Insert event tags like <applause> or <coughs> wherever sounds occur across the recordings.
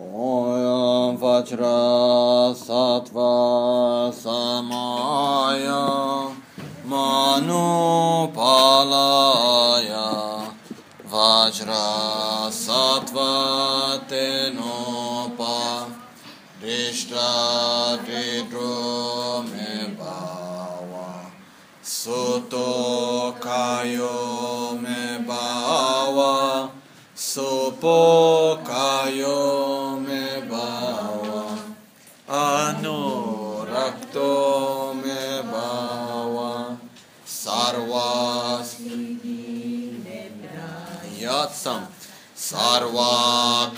Om Vajra Sattva Samaya Manu Palaya Vajra Sattva Tenopa Rishta Vidro Me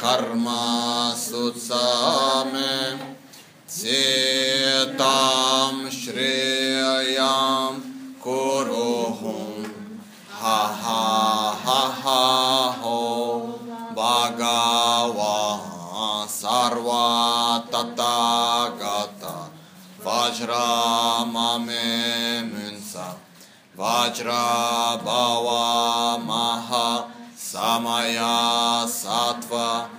कर्म मे सेतां श्रेयं कुरोहु। हा हाहो वा गवा सर्वा तथा गत। बाज्रा मे मिंसा वज्रा भवा Samaya Sattva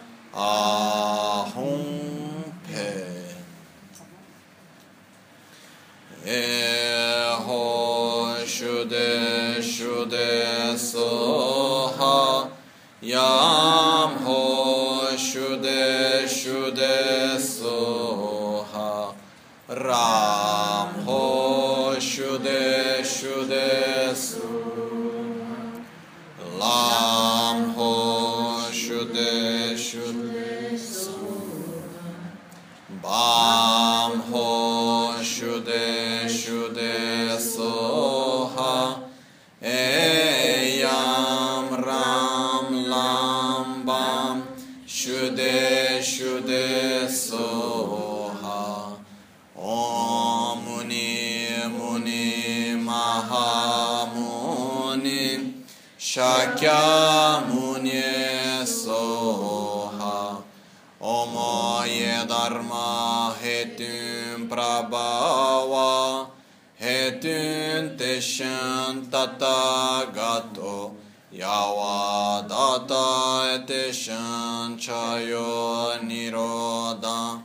etishin tata gato yawa data etishin chayo niroda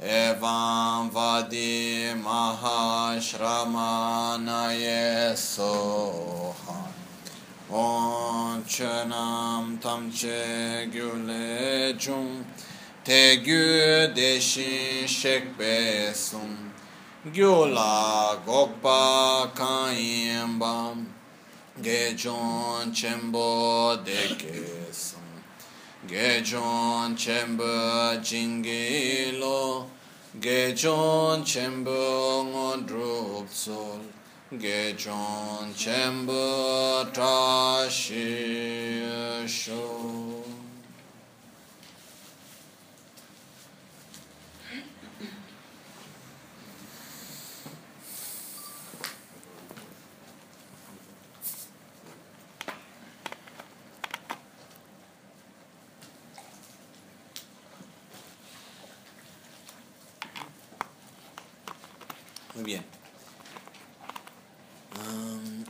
evam vadi mahashramana yesoha on çönam tamçe güle cum te gü deşin şekbesum Gyula Gokpa Kayembam Gejon Chembo Deke Sum Gejon Chembo Jingilo Gejon Chembo Ngodrup Sol Gejon Chembo Trashi Sho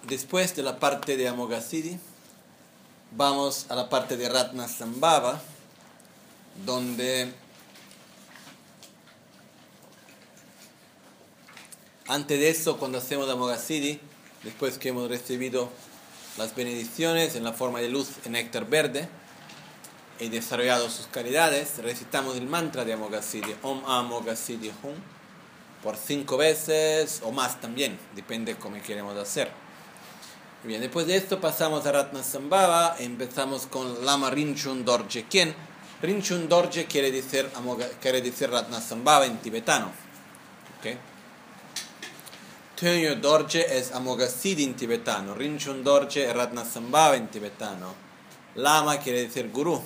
después de la parte de Amoghasiddhi, vamos a la parte de Ratna Sambhava, donde antes de eso, cuando hacemos Amoghasiddhi, después que hemos recibido las bendiciones en la forma de luz en néctar verde y desarrollado sus calidades, recitamos el mantra de Amoghasiddhi, Om Amoghasiddhi Hum por cinco veces o más también, depende cómo queremos hacer. Bien, después de esto pasamos a Ratna Sambhava e empezamos con Lama Rinchun Dorje. ¿Quién? Rinchun Dorje quiere decir, quiere decir Ratna Sambhava en tibetano. ¿Okay? Tönyo Dorje es Amoghasiddhi en tibetano. Rinchun Dorje es Ratna Sambhava en tibetano. Lama quiere decir gurú.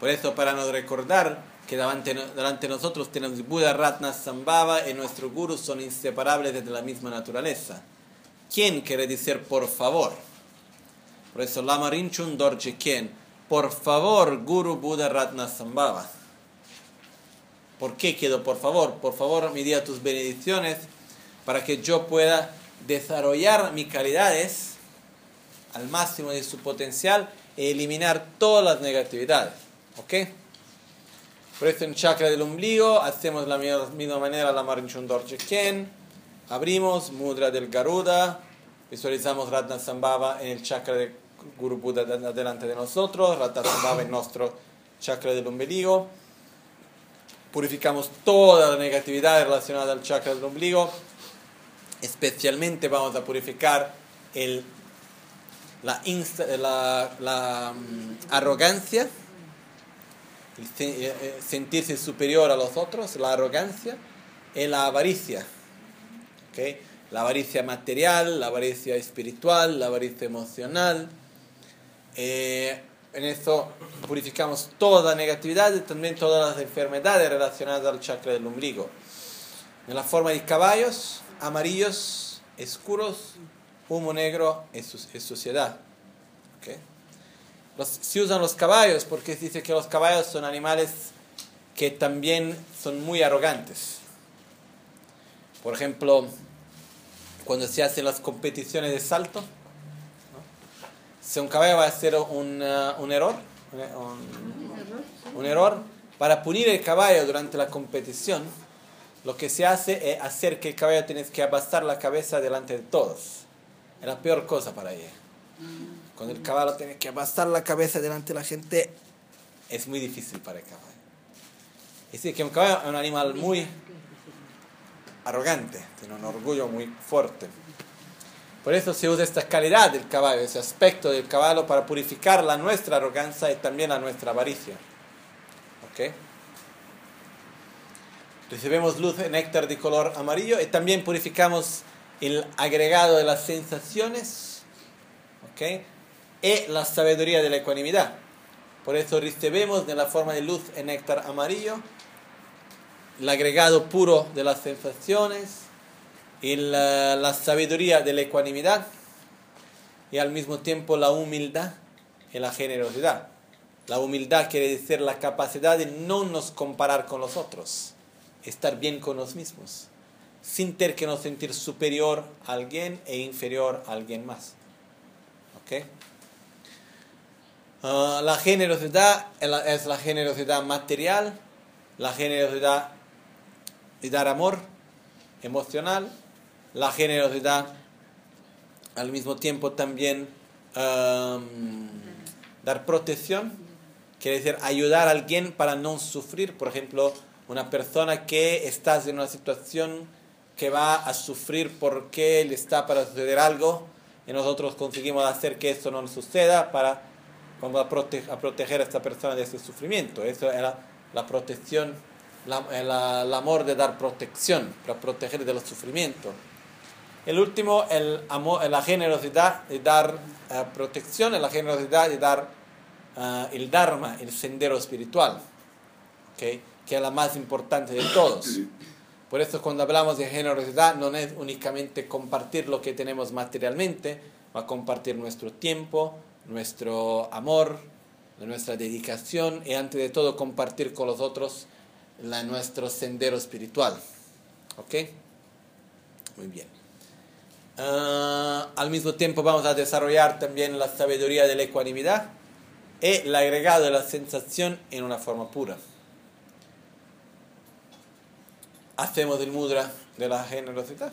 Por eso, para nos recordar que delante, delante de nosotros tenemos Buda, Ratna, Sambhava y nuestros gurus son inseparables desde la misma naturaleza. ¿Quién quiere decir por favor? Por eso Lama Rinchun Dorje, ¿quién? Por favor, Guru Buda Ratna Sambhava. ¿Por qué quiero por favor? Por favor, me diga tus bendiciones para que yo pueda desarrollar mis calidades al máximo de su potencial e eliminar todas las negatividades. ¿Ok? Por eso en chakra del ombligo hacemos la misma manera la Marinchundor Ken. Abrimos, mudra del Garuda, visualizamos Ratna Sambhava en el chakra de Guru Buddha delante de nosotros, Ratna Sambhava en nuestro chakra del ombligo. Purificamos toda la negatividad relacionada al chakra del ombligo. Especialmente vamos a purificar el, la, la, mm, arrogancia, el eh, eh, sentirse superior a los otros, la arrogancia y la avaricia. ¿okay? La avaricia material, la avaricia espiritual, la avaricia emocional. Eh, en esto purificamos toda negatividad y también todas las enfermedades relacionadas al chakra del ombligo. En la forma de caballos, amarillos, oscuros, humo negro es, suciedad. ¿Okay? Se usan los caballos porque dice que los caballos son animales que también son muy arrogantes. Por ejemplo, cuando se hacen las competiciones de salto, si un caballo va a hacer un, uh, un error, un, error, para punir el caballo durante la competición, lo que se hace es hacer que el caballo tenga que abastar la cabeza delante de todos. Es la peor cosa para ella. Cuando el caballo tiene que abastar la cabeza delante de la gente, es muy difícil para el caballo. Es decir, que un caballo es un animal muy arrogante, tiene un orgullo muy fuerte. Por eso se usa esta calidad del caballo, ese aspecto del caballo para purificar la nuestra arrogancia y también la nuestra avaricia. ¿Ok? Recibimos luz en néctar de color amarillo y también purificamos el agregado de las sensaciones ¿ok? Y la sabiduría de la ecuanimidad. Por eso recibimos de la forma de luz en néctar amarillo el agregado puro de las sensaciones y la, la, sabiduría de la ecuanimidad y al mismo tiempo la humildad y la generosidad. La humildad quiere decir la capacidad de no nos comparar con los otros, estar bien con los mismos, sin tener que nos sentir superior a alguien e inferior a alguien más. ¿Okay? Ah, la generosidad es la generosidad material, la generosidad de dar amor emocional, la generosidad al mismo tiempo también dar protección, quiere decir ayudar a alguien para no sufrir, por ejemplo, una persona que está en una situación que va a sufrir porque le está para suceder algo y nosotros conseguimos hacer que eso no suceda para vamos a, proteger a esta persona de ese sufrimiento. Eso era la protección, el amor de dar protección, para proteger de los sufrimientos. El último, el amor, la generosidad de dar eh, protección, la generosidad de dar eh, el Dharma, el sendero espiritual, que es la más importante de todos. Por eso cuando hablamos de generosidad no es únicamente compartir lo que tenemos materialmente, va a compartir nuestro tiempo, nuestro amor, nuestra dedicación y antes de todo compartir con los otros la, nuestro sendero espiritual. ¿Ok? Muy bien. Ah, al mismo tiempo vamos a desarrollar también la sabiduría de la ecuanimidad y el agregado de la sensación en una forma pura. Hacemos el mudra de la generosidad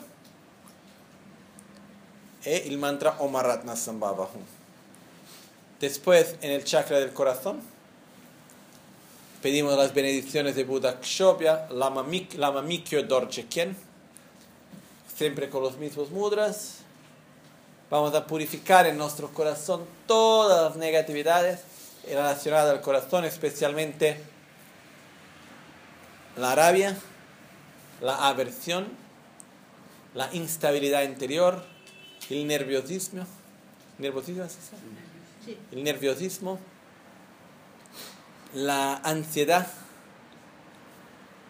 y el mantra Omaratna Sambhava. Después, en el chakra del corazón, pedimos las benedicciones de Buda Kshobya, Lama Mikyo Dorje siempre con los mismos mudras. Vamos a purificar en nuestro corazón todas las negatividades relacionadas al corazón, especialmente la rabia, la aversión, la instabilidad interior, el nerviosismo, nerviosismo el nerviosismo, la ansiedad,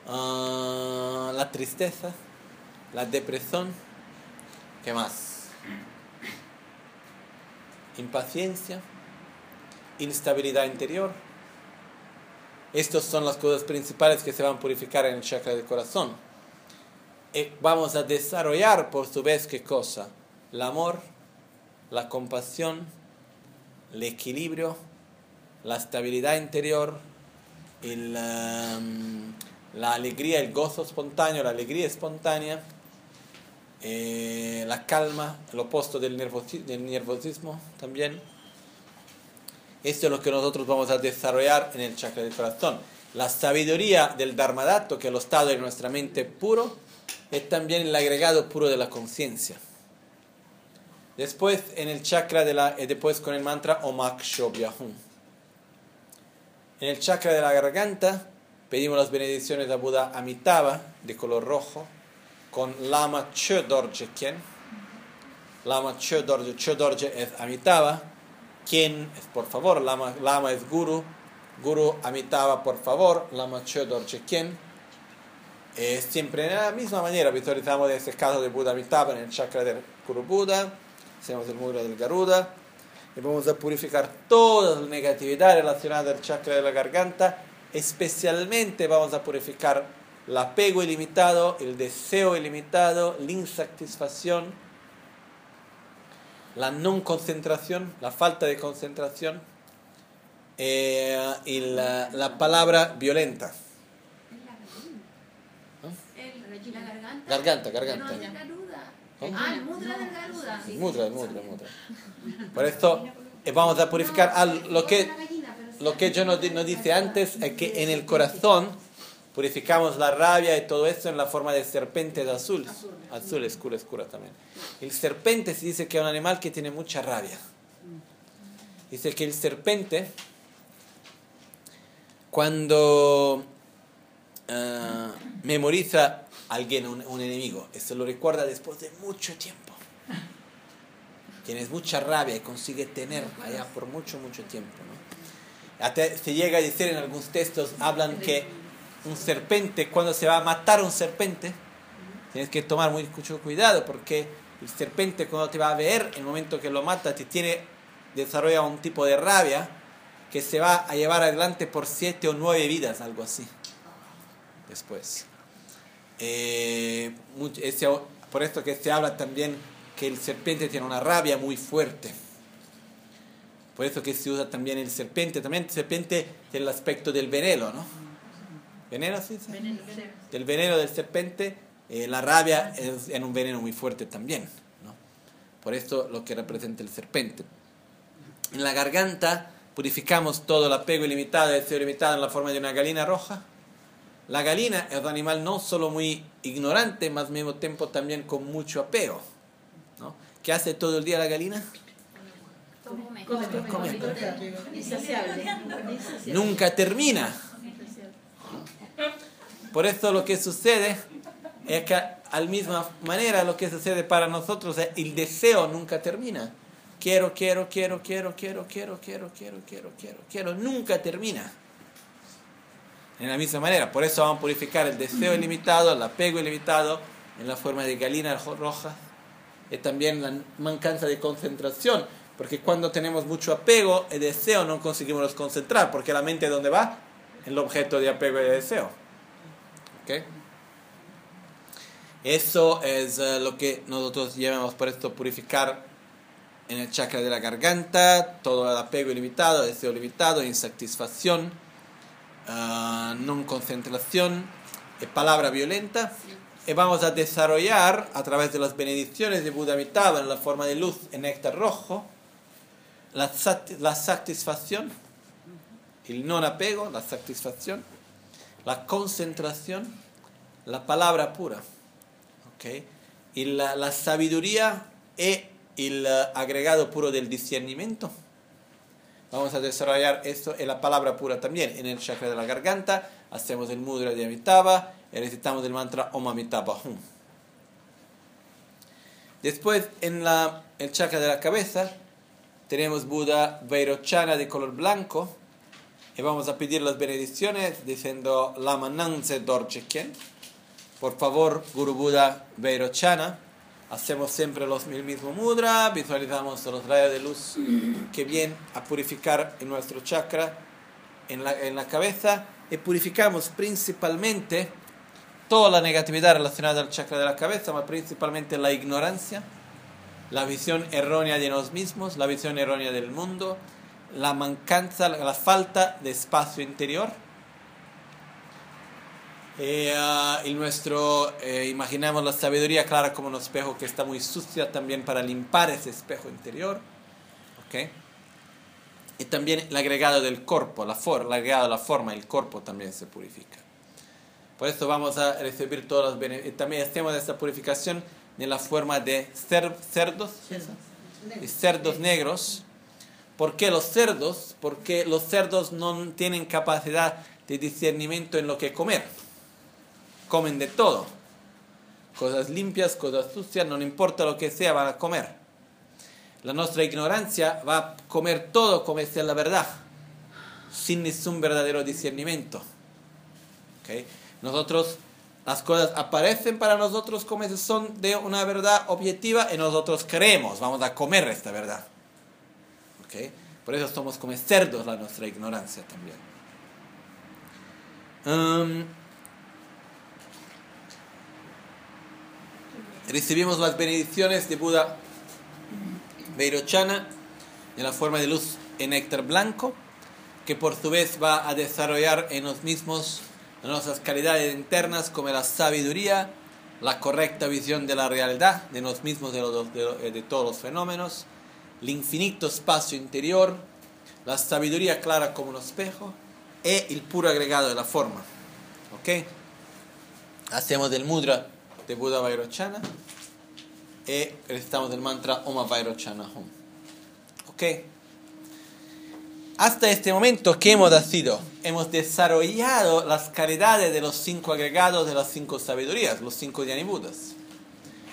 ah, la tristeza, la depresión, ¿qué más? Impaciencia, instabilidad interior. Estas son las cosas principales que se van a purificar en el chakra del corazón. Y vamos a desarrollar por su vez qué cosa? El amor, la compasión, el equilibrio, la estabilidad interior el, um, la alegría, el gozo espontáneo, la alegría espontánea, eh, la calma, el opuesto del, del nervosismo también. Esto es lo que nosotros vamos a desarrollar en el chakra del corazón. La sabiduría del Dharmadato, que es el estado de nuestra mente puro, es también el agregado puro de la conciencia. Después en el chakra de la, eh, después con el mantra Omak. En el chakra de la garganta pedimos las bendiciones a Buda Amitabha de color rojo con Lama Chodorje, ¿quién? Lama Chodorje, Chodorje es Amitabha, ¿quién es por favor? Lama, Lama es Guru, Guru Amitabha por favor, Lama Chodorje, ¿quién? Eh, siempre de la misma manera visualizamos ese caso de Buda Amitabha en el chakra del Guru Buda, hacemos el mudra del Garuda y vamos a purificar toda la negatividad relacionada al chakra de la garganta, especialmente vamos a purificar el apego ilimitado, el deseo ilimitado, la insatisfacción, la no concentración, la falta de concentración eh, y la, la palabra violenta. Garganta, garganta. Ah, el mudra del Garuda. El mudra, el mudra, el mudra. Por esto eh, vamos a purificar lo que lo que yo nos, nos dice antes es que en el corazón purificamos la rabia y todo esto en la forma de serpentes azules. Azul, escura, escura también. El serpente se dice que es un animal que tiene mucha rabia. Dice que el serpente, cuando ah, memoriza alguien, un, un enemigo, esto lo recuerda después de mucho tiempo. Tienes mucha rabia y consigue tener allá por mucho, mucho tiempo. ¿no? se llega a decir en algunos textos, hablan que un serpente, cuando se va a matar un serpente, tienes que tomar mucho cuidado porque el serpente cuando te va a ver, en el momento que lo mata, te tiene, desarrolla un tipo de rabia que se va a llevar adelante por siete o nueve vidas, algo así. Después. Eh, por esto que se habla también que el serpiente tiene una rabia muy fuerte. Por eso que se usa también el serpiente. También el serpiente tiene el aspecto del veneno, ¿no? ¿Veneno sí? Veneno, Del veneno del serpente, eh, la rabia es en un veneno muy fuerte también, ¿no? Por esto lo que representa el serpente. En la garganta purificamos todo el apego ilimitado, el deseo ilimitado en la forma de una galina roja. La galina es un animal no solo muy ignorante, más al mismo tiempo también con mucho apego. ¿no? ¿Qué hace todo el día la galina? Nunca termina. Por eso lo que sucede es que al misma manera lo que sucede para nosotros es el deseo nunca termina. Quiero, quiero, quiero, quiero, quiero, quiero, quiero, quiero, quiero, quiero, quiero, nunca termina. En la misma manera, por eso vamos a purificar el deseo ilimitado, el apego ilimitado en la forma de galina roja, es también la mancanza de concentración, porque cuando tenemos mucho apego y deseo no conseguimos concentrar, porque la mente ¿dónde va? El objeto de apego y de deseo. ¿Okay? Eso es eh, lo que nosotros llamamos por esto purificar en el chakra de la garganta, todo el apego ilimitado, deseo limitado, insatisfacción, uh, no concentración, palabra violenta y vamos a desarrollar a través de las bendiciones de Buda Amitabha en la forma de luz en néctar rojo la, la satisfacción, el no apego, la satisfacción, la concentración, la palabra pura. ¿okay? La, la sabiduría y el agregado puro del discernimiento. Vamos a desarrollar esto en la palabra pura también, en el chakra de la garganta. Hacemos el mudra de Amitabha y recitamos el mantra Om Amitabha Hum. Después, en la, el chakra de la cabeza, tenemos Buda Vairochana de color blanco. Y vamos a pedir las bendiciones diciendo Lama Nanse Dorchechen. Por favor, Guru Buda Vairochana. Hacemos siempre los, el mismo mudra, visualizamos los rayos de luz que vienen a purificar en nuestro chakra, en la, en la cabeza, y purificamos principalmente toda la negatividad relacionada al chakra de la cabeza, pero principalmente la ignorancia, la visión errónea de nosotros mismos, la visión errónea del mundo, la mancanza, la falta de espacio interior, Eh, ah, y nuestro, eh, imaginamos la sabiduría clara como un espejo que está muy sucia también para limpiar ese espejo interior. ¿ok? Y también el agregado del cuerpo, la forma, el agregado de la forma, el cuerpo también se purifica. Por eso vamos a recibir todos los beneficios. También hacemos esta purificación en la forma de cerdos y cerdos negros. ¿Por qué los cerdos? Porque los cerdos no tienen capacidad de discernimiento en lo que comer comen de todo. Cosas limpias, cosas sucias, no importa lo que sea, van a comer. La nuestra ignorancia va a comer todo como es la verdad, sin ningún verdadero discernimiento. ¿Okay? Nosotros, las cosas aparecen para nosotros como si son de una verdad objetiva y nosotros creemos, vamos a comer esta verdad. ¿Okay? Por eso somos como cerdos la nuestra ignorancia también. Um, recibimos las bendiciones de Buda Vairochana en la forma de luz en néctar blanco, que por su vez va a desarrollar en los mismos nuestras calidades internas como la sabiduría, la correcta visión de la realidad, de nos mismos, de, de, de todos los fenómenos, el infinito espacio interior, la sabiduría clara como un espejo y el puro agregado de la forma. ¿Ok? Hacemos del mudra de Buda Vairochana y recitamos el mantra Oma Vairochana Hum. ¿Ok? Hasta este momento, ¿qué hemos sido? Hemos desarrollado las calidades de los cinco agregados de las cinco sabidurías, los cinco Budas.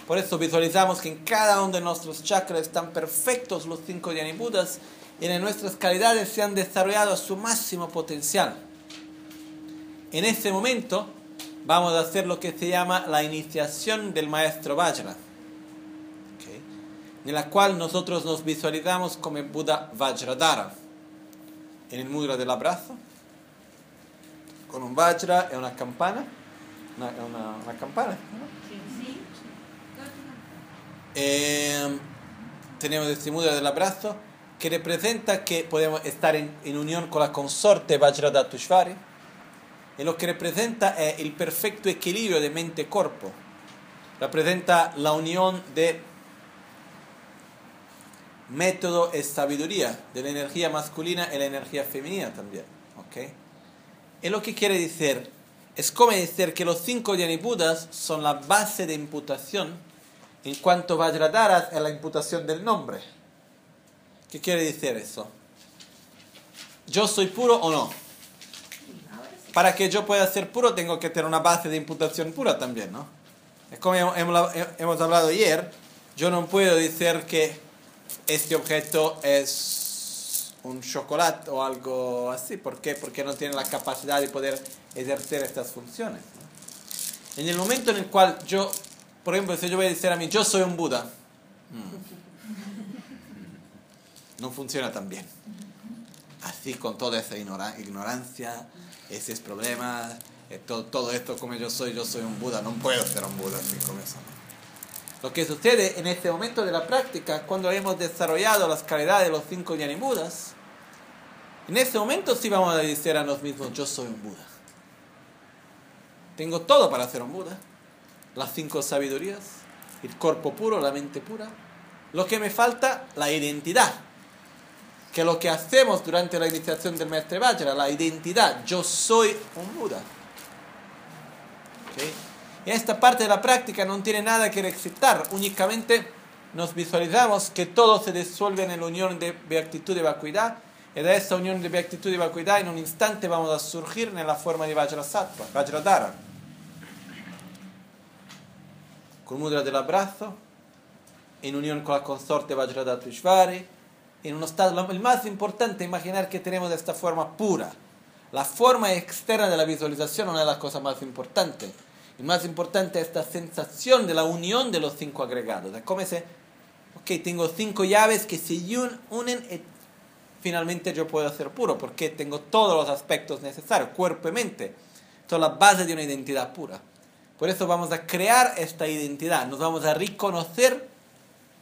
Por eso visualizamos que en cada uno de nuestros chakras están perfectos los cinco Budas y en nuestras calidades se han desarrollado a su máximo potencial. En ese momento, vamos a hacer lo que se llama la iniciación del maestro Vajra, en la cual nosotros nos visualizamos como Buda Vajradhara, en el mudra del abrazo, con un Vajra y una campana, una, campana. Eh, tenemos este mudra del abrazo que representa que podemos estar en, en unión con la consorte Vajradhatushvari y lo que representa es el perfecto equilibrio de mente-cuerpo. Representa la unión de método y sabiduría, de la energía masculina y la energía femenina también. ¿okay? Y lo que quiere decir es como decir que los cinco Budas son la base de imputación en cuanto Vajradhara es la imputación del nombre. ¿Qué quiere decir eso? ¿Yo soy puro o no? Para que yo pueda ser puro tengo que tener una base de imputación pura también, ¿no? Es como hemos, hablado ayer, yo no puedo decir que este objeto es un chocolate o algo así. ¿Por qué? Porque no tiene la capacidad de poder ejercer estas funciones. En el momento en el cual yo, por ejemplo, si yo voy a decir a mí, yo soy un Buda, mm, <laughs> no funciona tan bien. Así con toda esa ignorancia, ese es problema, eh, todo, esto como yo soy, yo soy un Buda, no puedo ser un Buda así eso. Lo que sucede en este momento de la práctica, cuando hemos desarrollado las calidades de los cinco Budas, en ese momento sí vamos a decir a nosotros mismos, yo soy un Buda. Tengo todo para ser un Buda. Las cinco sabidurías, el cuerpo puro, la mente pura. Lo que me falta, la identidad que lo que hacemos durante la iniciación del Maestro Vajra, la identidad, yo soy un Buda. ¿Okay? Y esta parte de la práctica no tiene nada que recitar, únicamente nos visualizamos que todo se disuelve en la unión de beatitud y vacuidad, y de esa unión de beatitud y vacuidad en un instante vamos a surgir en la forma de Vajrasattva, Vajradhara. Con mudra del abrazo, en unión con la consorte Vajradhatushvari, en un estado, el más importante, imaginar que tenemos esta forma pura. La forma externa de la visualización es una de las cosas más importantes. Y más importante es esta sensación de la unión de los cinco agregados. De cómo se, ok, tengo cinco llaves que se unen y finalmente yo puedo ser puro, porque tengo todos los aspectos necesarios, cuerpo y mente. Son la base de una identidad pura. Por eso vamos a crear esta identidad, nos vamos a reconocer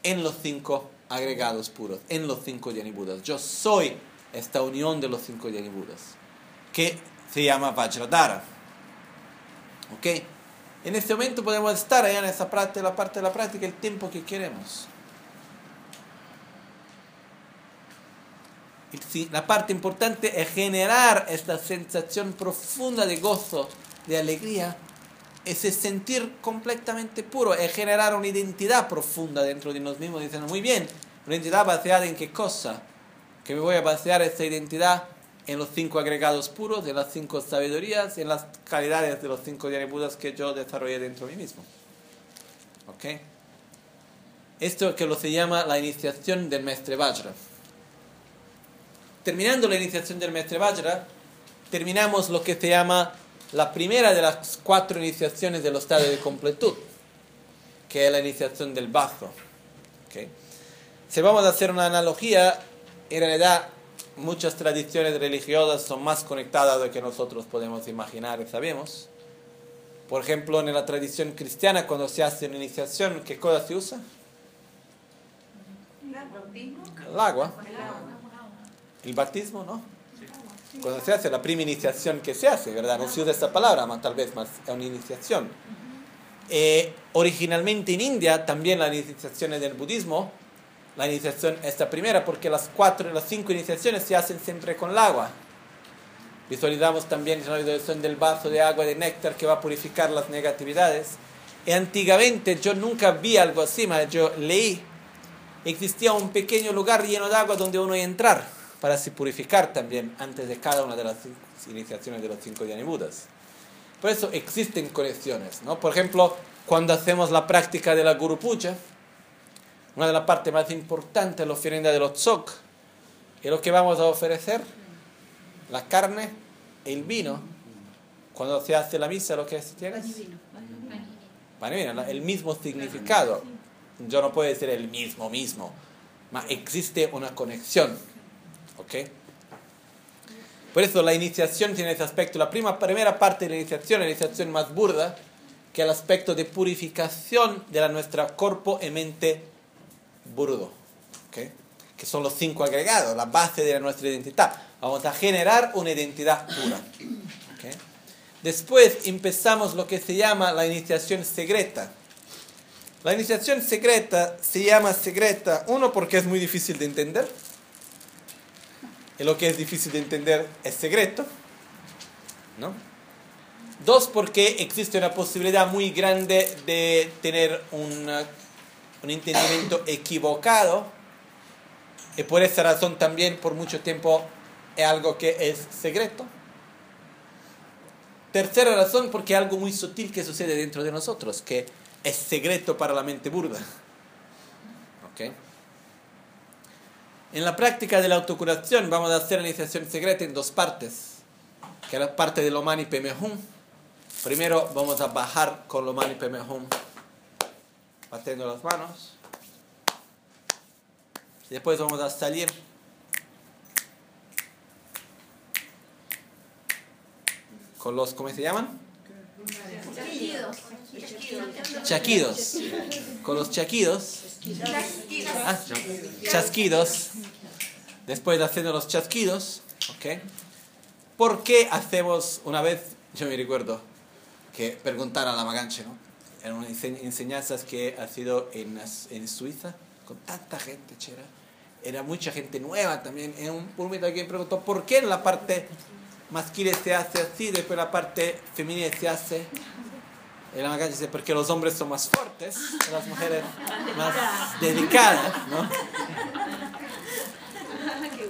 en los cinco agregados puros en los cinco Budas. Yo soy esta unión de los cinco Budas, que se llama Vajradhara. ¿Ok? En este momento podemos estar allá en esa parte, la parte de la práctica, el tiempo que queremos. La parte importante es generar esta sensación profunda de gozo, de alegría, ese sentir completamente puro, es generar una identidad profunda dentro de nos mismos, diciendo, muy bien, una identidad baseada en qué cosa, que me voy a basear esta identidad en los cinco agregados puros, en las cinco sabidurías, en las calidades de los cinco budas que yo desarrollé dentro de mí mismo. ¿Ok? Esto que lo se llama la iniciación del Mestre Vajra. Terminando la iniciación del Mestre Vajra, terminamos lo que se llama la primera de las cuatro iniciaciones del estado de completud, que es la iniciación del bajo. ¿Okay? Si vamos a hacer una analogía, en realidad muchas tradiciones religiosas son más conectadas de lo que nosotros podemos imaginar y sabemos. Por ejemplo, en la tradición cristiana, cuando se hace una iniciación, ¿qué cosa se usa? El agua. El bautismo, ¿no? Cuando se hace la primera iniciación que se hace, ¿verdad? No se usa esta palabra, más tal vez más es una iniciación. Eh, originalmente en India, también las iniciaciones del budismo la iniciación esta primera, porque las cuatro, las cinco iniciaciones se hacen siempre con el agua. Visualizamos también la visualización del vaso de agua de néctar que va a purificar las negatividades. Y antiguamente yo nunca vi algo así, pero yo leí. Existía un pequeño lugar lleno de agua donde uno iba a entrar para se purificar también antes de cada una de las iniciaciones de los cinco Budas. Por eso existen conexiones. ¿no? Por ejemplo, cuando hacemos la práctica de la Guru Puja, una de las partes más importantes es la ofrenda de los tzok. Y lo que vamos a ofrecer, la carne y el vino. Cuando se hace la misa, lo que se tiene el mismo significado. Yo no puedo decir el mismo, mismo. Pero existe una conexión. ¿Ok? Por eso la iniciación tiene ese aspecto. La prima, primera parte de la iniciación, la iniciación más burda, que el aspecto de purificación de la nuestra cuerpo y mente burdo, que son los cinco agregados, la base de nuestra identidad. Vamos a generar una identidad pura. Después empezamos lo que se llama la iniciación secreta. La iniciación secreta se llama secreta, uno, porque es muy difícil de entender. Y lo que es difícil de entender es secreto. ¿no? Dos, porque existe una posibilidad muy grande de tener una un entendimiento equivocado y por esa razón también por mucho tiempo es algo que es secreto. Tercera razón, porque es algo muy sutil que sucede dentro de nosotros, que es secreto para la mente burda. ¿Okay? En la práctica de la autocuración vamos a hacer la iniciación secreta en dos partes, que es la parte de Lomani Pemehum. Primero vamos a bajar con Lomani Pemehum batiendo las manos. Después vamos a salir. Con los, ¿cómo se llaman? Chaquidos. Chaquidos. Con los chaquidos. Ah, chasquidos. Después de haciendo los chasquidos, ¿ok? ¿Por qué hacemos una vez, yo me recuerdo, que preguntar a la maganche, ¿no? en enseñanzas que ha sido en, en Suiza, con tanta gente, chera. Era mucha gente nueva también. En un momento alguien preguntó por qué en la parte masculina se hace así, después la parte femenina se hace. Y la dice, porque los hombres son más fuertes, las mujeres más dedicadas, ¿no?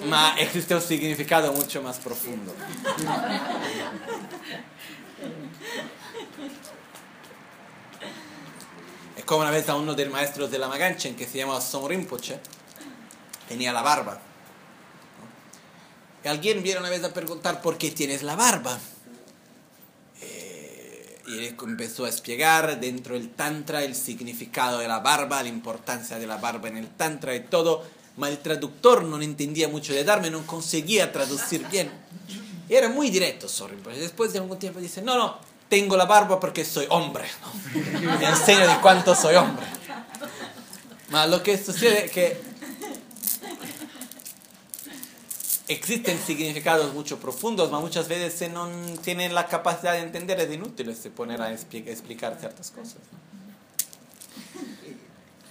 Ma existe un significado mucho más profundo. Es como una vez a uno de los maestros de la Maganchen, que se llamaba Som Rinpoche, tenía la barba. Y alguien viene una vez a preguntar por qué tienes la barba. Y empezó a explicar dentro del Tantra el significado de la barba, la importancia de la barba en el Tantra y todo. Pero el traductor no entendía mucho de darme, no conseguía traducir bien. Era muy directo, Sorry. Después de algún tiempo dice, no, no, tengo la barba porque soy hombre. <laughs> Me enseño de cuánto soy hombre. Mas lo que sucede es que existen significados mucho profundos, pero muchas veces se no tienen la capacidad de entender, es inútil se poner a explicar ciertas cosas.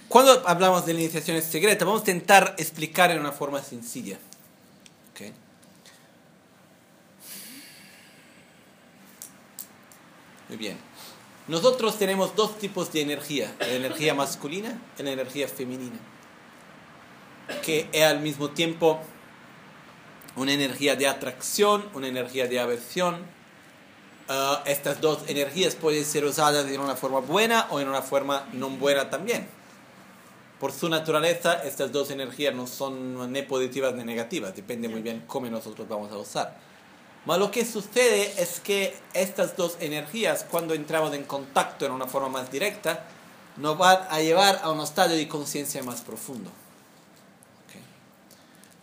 Cuando hablamos de la iniciación secreta, vamos a intentar explicar en una forma sencilla. ¿Okay? Muy bien. Nosotros tenemos dos tipos de energía, la energía masculina y la energía femenina, que es al mismo tiempo una energía de atracción, una energía de aversión. Ah, estas dos energías pueden ser usadas en una forma buena o en una forma no buena también. Por su naturaleza, estas dos energías no son ni positivas ni negativas, depende muy bien cómo nosotros vamos a usar. Pero lo que sucede es que estas dos energías, cuando entramos en contacto en una forma más directa, nos van a llevar a un estado de conciencia más profundo.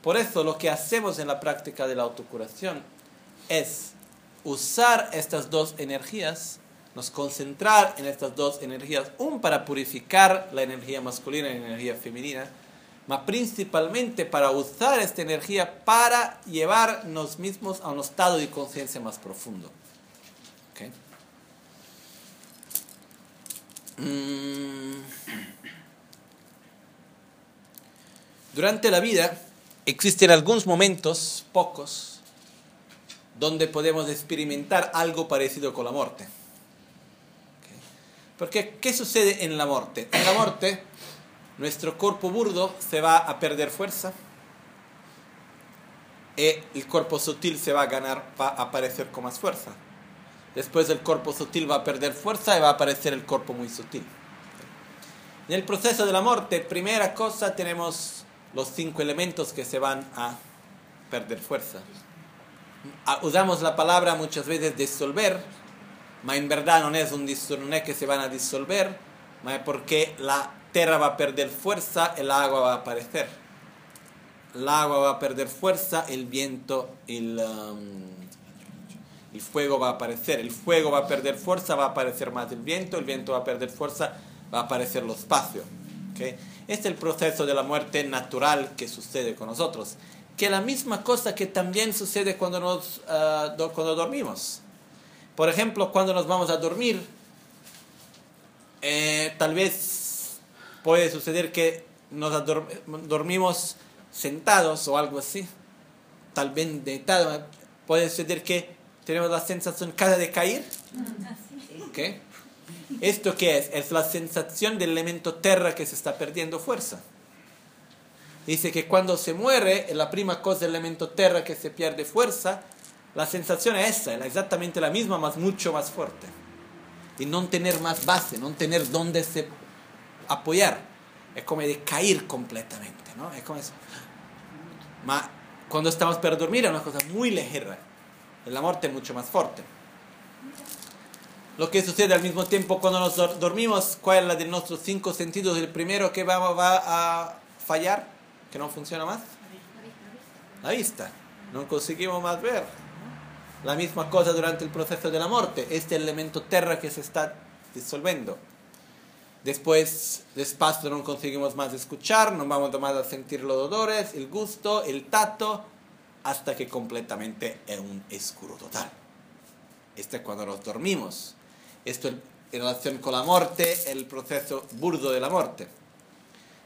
Por eso lo que hacemos en la práctica de la autocuración es usar estas dos energías, nos concentrar en estas dos energías, un para purificar la energía masculina y la energía femenina, mas principalmente para usar esta energía para llevarnos mismos a un estado de conciencia más profundo. Mm. Durante la vida existen algunos momentos, pocos, donde podemos experimentar algo parecido con la muerte. Porque, ¿qué sucede en la muerte? En la muerte nuestro cuerpo burdo se va a perder fuerza y el cuerpo sutil se va a ganar, va a aparecer con más fuerza. Después el cuerpo sutil va a perder fuerza y va a aparecer el cuerpo muy sutil. En el proceso de la muerte, primera cosa, tenemos los cinco elementos que se van a perder fuerza. Ah, usamos la palabra muchas veces disolver, pero en verdad no es, un, no es que se van a disolver, es porque la tierra va a perder fuerza, el agua va a aparecer. El agua va a perder fuerza, el viento, el, um, el fuego va a aparecer. El fuego va a perder fuerza, va a aparecer más el viento, el viento va a perder fuerza, va a aparecer el espacio. ¿okay? Este es el proceso de la muerte natural que sucede con nosotros. Que es la misma cosa que también sucede cuando, nos, uh, cuando dormimos. Por ejemplo, cuando nos vamos a dormir, eh, tal vez puede suceder que nos dormimos sentados o algo así, tal vez deitados. Puede suceder que tenemos la sensación cada de caer. ¿Okay? ¿Esto qué es? Es la sensación del elemento tierra que se está perdiendo fuerza. Dice que cuando se muere, la prima cosa del elemento tierra que se pierde fuerza, la sensación es esa, es exactamente la misma, más mucho más fuerte. Y no tener más base, no tener dónde se apoyar. Es como de caer completamente, ¿no? Es como eso. Ma cuando estamos para dormir es una cosa muy ligera. La muerte es mucho más fuerte. Lo que sucede al mismo tiempo cuando nos dormimos, ¿cuál es la de nuestros cinco sentidos? El primero que va, va a fallar, que no funciona más. La vista. No conseguimos más ver. La misma cosa durante el proceso de la muerte. Este elemento tierra que se está disolviendo. Después, despacio, no conseguimos más escuchar, no vamos más a sentir los odores, el gusto, el tacto, hasta que completamente es un escuro total. Este es cuando nos dormimos. Esto en relación con la muerte, el proceso burdo de la muerte.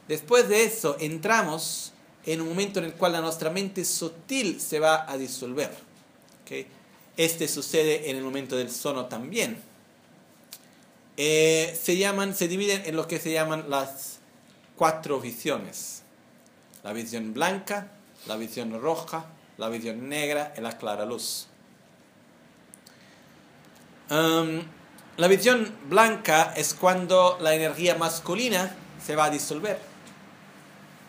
Después de eso, entramos en un momento en el cual la nuestra mente sutil se va a disolver. Este sucede en el momento del sono también eh, se, llaman, se dividen en lo que se llaman las cuatro visiones. La visión blanca, la visión roja, la visión negra y la clara luz. Um, la visión blanca es cuando la energía masculina se va a disolver.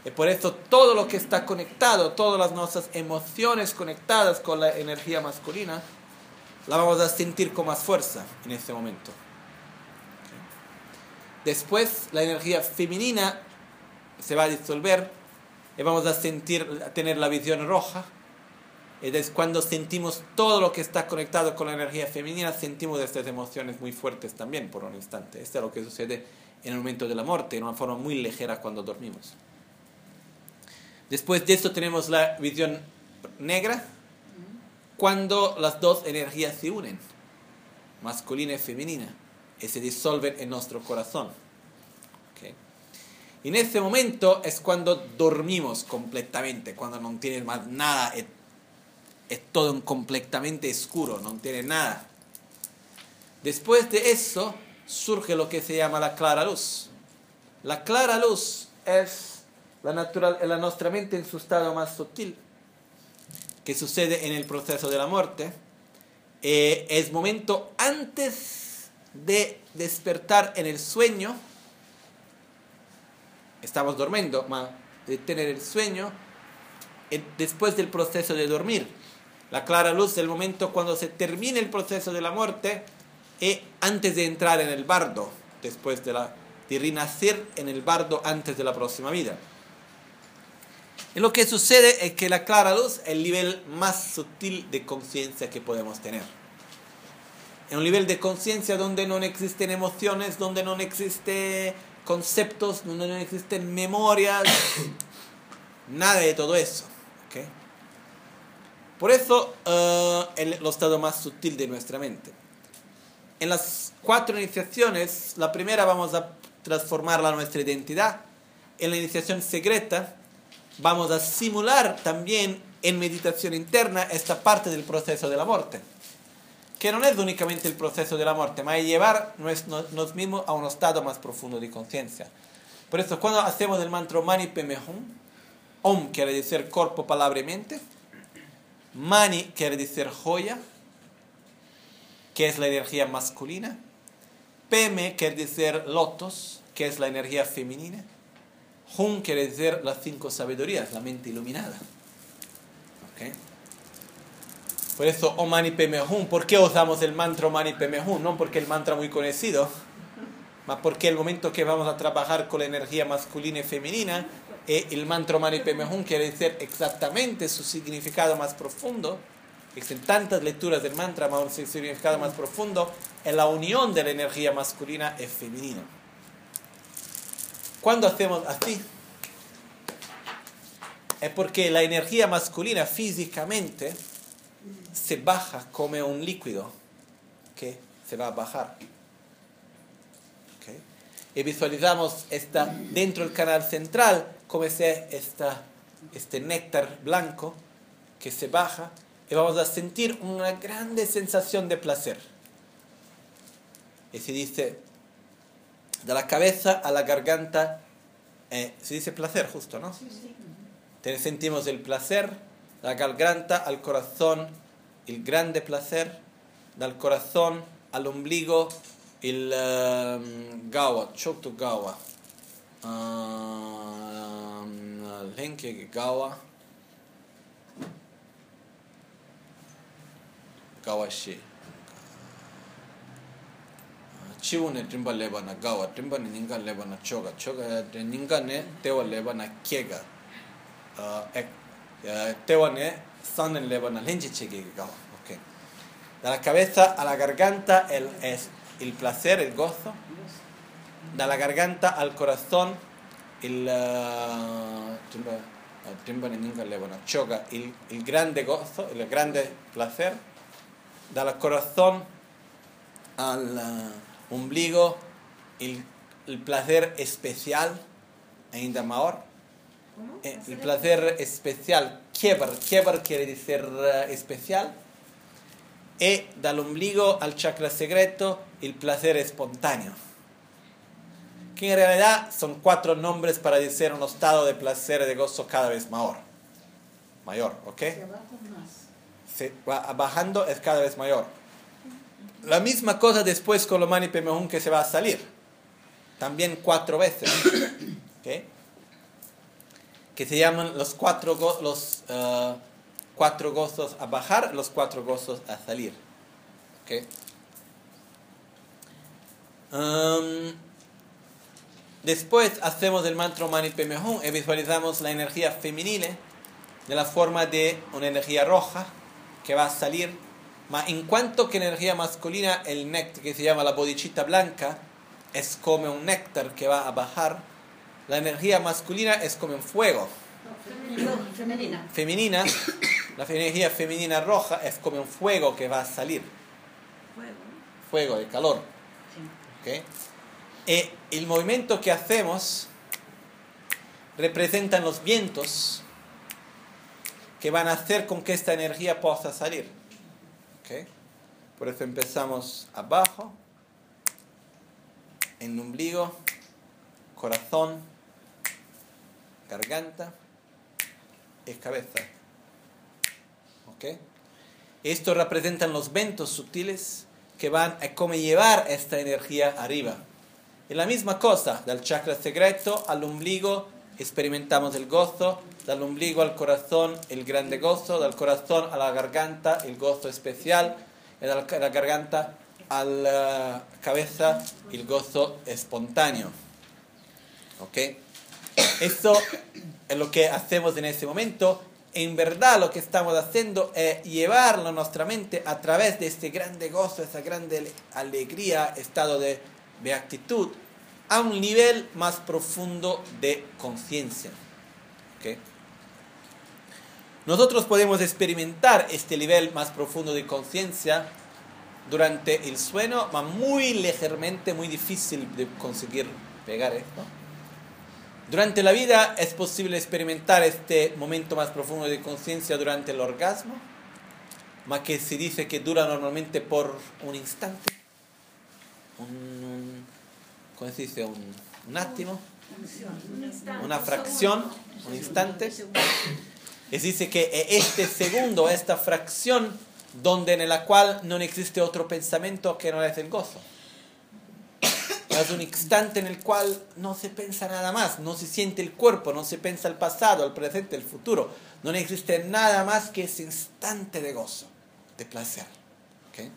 Y por eso todo lo que está conectado, todas las nuestras emociones conectadas con la energía masculina, la vamos a sentir con más fuerza en ese momento. Después la energía femenina se va a disolver y vamos a sentir, a tener la visión roja. Es cuando sentimos todo lo que está conectado con la energía femenina, sentimos estas emociones muy fuertes también por un instante. Esto es lo que sucede en el momento de la muerte, en una forma muy ligera cuando dormimos. Después de esto tenemos la visión negra cuando las dos energías se unen, masculina y femenina, y se disuelven en nuestro corazón. ¿ok? Y en ese momento es cuando dormimos completamente, cuando no tienes más nada, es, todo completamente oscuro, no tiene nada. Después de eso surge lo que se llama la clara luz. La clara luz es la, natural, la nuestra mente en su estado más sutil, que sucede en el proceso de la muerte. Eh, es momento antes de despertar en el sueño. Estamos durmiendo, ma de tener el sueño eh, después del proceso de dormir. La clara luz del momento cuando se termina el proceso de la muerte y antes de entrar en el bardo, después de, la, de renacer en el bardo antes de la próxima vida. Y lo que sucede es que la clara luz es el nivel más sutil de conciencia que podemos tener. Es un nivel de conciencia donde no existen emociones, donde no existen conceptos, donde no existen memorias, <coughs> nada de todo eso. ¿okay? Por eso, uh, el estado más sutil de nuestra mente. En las cuatro iniciaciones, la primera vamos a transformarla a nuestra identidad. En la iniciación secreta, vamos a simular también en meditación interna esta parte del proceso de la muerte. Que no es únicamente el proceso de la muerte, sino llevar nos mismos a un estado más profundo de conciencia. Por eso, cuando hacemos el mantra Mani Peme Hum, Om quiere decir cuerpo, palabra y mente. Mani quiere decir joya, que es la energía masculina. Peme quiere decir lotos, que es la energía femenina. Hum quiere decir las cinco sabidurías, la mente iluminada. ¿Okay? Por eso, Om Mani Peme Hum. ¿Por qué usamos el mantra Om Mani Peme Hum? No porque el mantra muy conocido, mas porque el momento que vamos a trabajar con la energía masculina y femenina, eh, el mantra Mani Peme Hum quiere decir exactamente su significado más profundo. Existen tantas lecturas del mantra, mas un significado más profundo es la unión de la energía masculina y femenina. Cuando hacemos así, es porque la energía masculina físicamente se baja como un líquido que se va a bajar. ¿Okay? Y visualizamos esta, dentro del canal central como ese, esta, este néctar blanco que se baja y vamos a sentir una grande sensación de placer. Y se dice, de la cabeza a la garganta, eh, se dice placer justo, ¿no? Sí, sí. Sentimos el placer, de la garganta al corazón, el grande placer, del corazón al ombligo, el um, gawa, choktu gawa, um, lenke gawa, gawa shi. chiwu ne trimba leba na gawa, trimba ne ninga leba na choga, choga de ninga ne tewa leba na kiega, uh, uh, tewa ne san ne leba na lenche chege gawa, ok. De la cabeza a la garganta el, es el placer, el gozo, de la garganta al corazón el uh, choga, el, el grande gozo, el grande placer, del corazón al uh, ombligo el, el placer especial ainda ¿Cómo? Eh, el placer especial kieber kieber quiere decir uh, especial y del ombligo al chakra secreto el placer espontáneo que en realidad son cuatro nombres para decir un estado de placer y de gozo cada vez mayor mayor ¿ok? Se va bajando es cada vez mayor. La misma cosa después con lo mani peme hum que se va a salir. También cuatro veces. <coughs> ¿ok? Que se llaman los cuatro, go- los, eh, cuatro gozos a bajar, los cuatro gozos a salir. ¿ok? Um, después hacemos el mantra mani y visualizamos la energía femenina de la forma de una energía roja que va a salir. En cuanto que energía masculina, el néctar que se llama la bodichita blanca es como un néctar que va a bajar. La energía masculina es como un fuego. No, femenina. Femenina <coughs> La energía femenina roja es como un fuego que va a salir. Fuego. Fuego, de calor. Sí. ¿ok? Y el movimiento que hacemos representan los vientos que van a hacer con que esta energía pueda salir. ¿ok? Por eso empezamos abajo, en el ombligo, corazón, garganta y cabeza. ¿ok? Esto representan los ventos sutiles que van a como llevar esta energía arriba. Y la misma cosa, del chakra secreto al ombligo experimentamos el gozo, del ombligo al corazón el grande gozo, del corazón a la garganta el gozo especial, y de la garganta a la cabeza el gozo espontáneo. ¿Ok? Esto es lo que hacemos en ese momento. En verdad lo que estamos haciendo es llevarlo a nuestra mente a través de este grande gozo, esa grande ale- alegría, estado de beatitud, a un nivel más profundo de conciencia. ¿Ok? Nosotros podemos experimentar este nivel más profundo de conciencia durante el sueño, pero muy ligeramente, muy difícil de conseguir pegar esto. Durante la vida es posible experimentar este momento más profundo de conciencia durante el orgasmo, más que se dice que dura normalmente por un instante, un, un- ¿cómo se dice? Un, un una un fracción, un instante. Es dice que este segundo, esta fracción, donde en la cual no existe otro pensamiento que no es el gozo. Es un instante en el cual no se piensa nada más, no se siente el cuerpo, no se piensa el pasado, el presente, el futuro. No existe nada más que ese instante de gozo, de placer. ¿ok?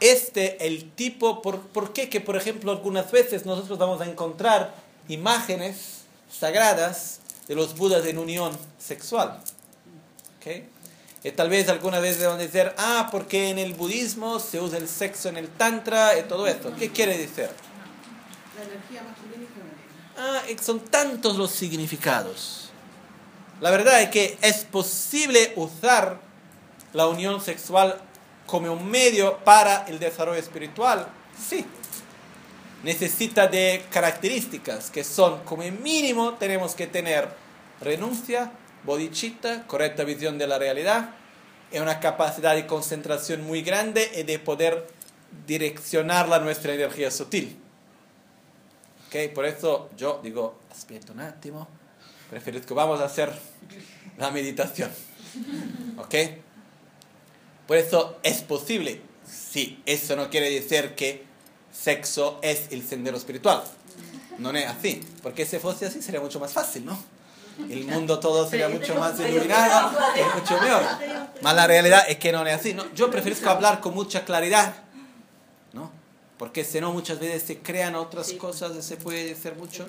Este, el tipo, por, ¿por qué? Que, por ejemplo, algunas veces nosotros vamos a encontrar imágenes sagradas de los budas en unión sexual. ¿ok? Y tal vez alguna vez van a decir, ah, porque en el budismo se usa el sexo en el tantra y todo esto. ¿Qué quiere decir? La energía masculina y femenina. Ah, y son tantos los significados. La verdad es que es posible usar la unión sexual como un medio para el desarrollo espiritual. Sí. Necesita de características que son, como mínimo, tenemos que tener renuncia, bodhicitta, correcta visión de la realidad, y una capacidad de concentración muy grande y de poder direccionar nuestra energía sutil. Ok, por eso yo digo, aspetta un attimo, preferisco, vamos a hacer la meditación. Ok, por eso es posible. Sí, eso no quiere decir que sexo es el sendero espiritual. No es así, porque si fuese así sería mucho más fácil, ¿no? El mundo todo sería mucho más iluminado, es mucho mejor. Mas la realidad es que no es así, ¿no? Yo prefiero hablar con mucha claridad, ¿no? Porque si no muchas veces se crean otras cosas y se puede decir mucho.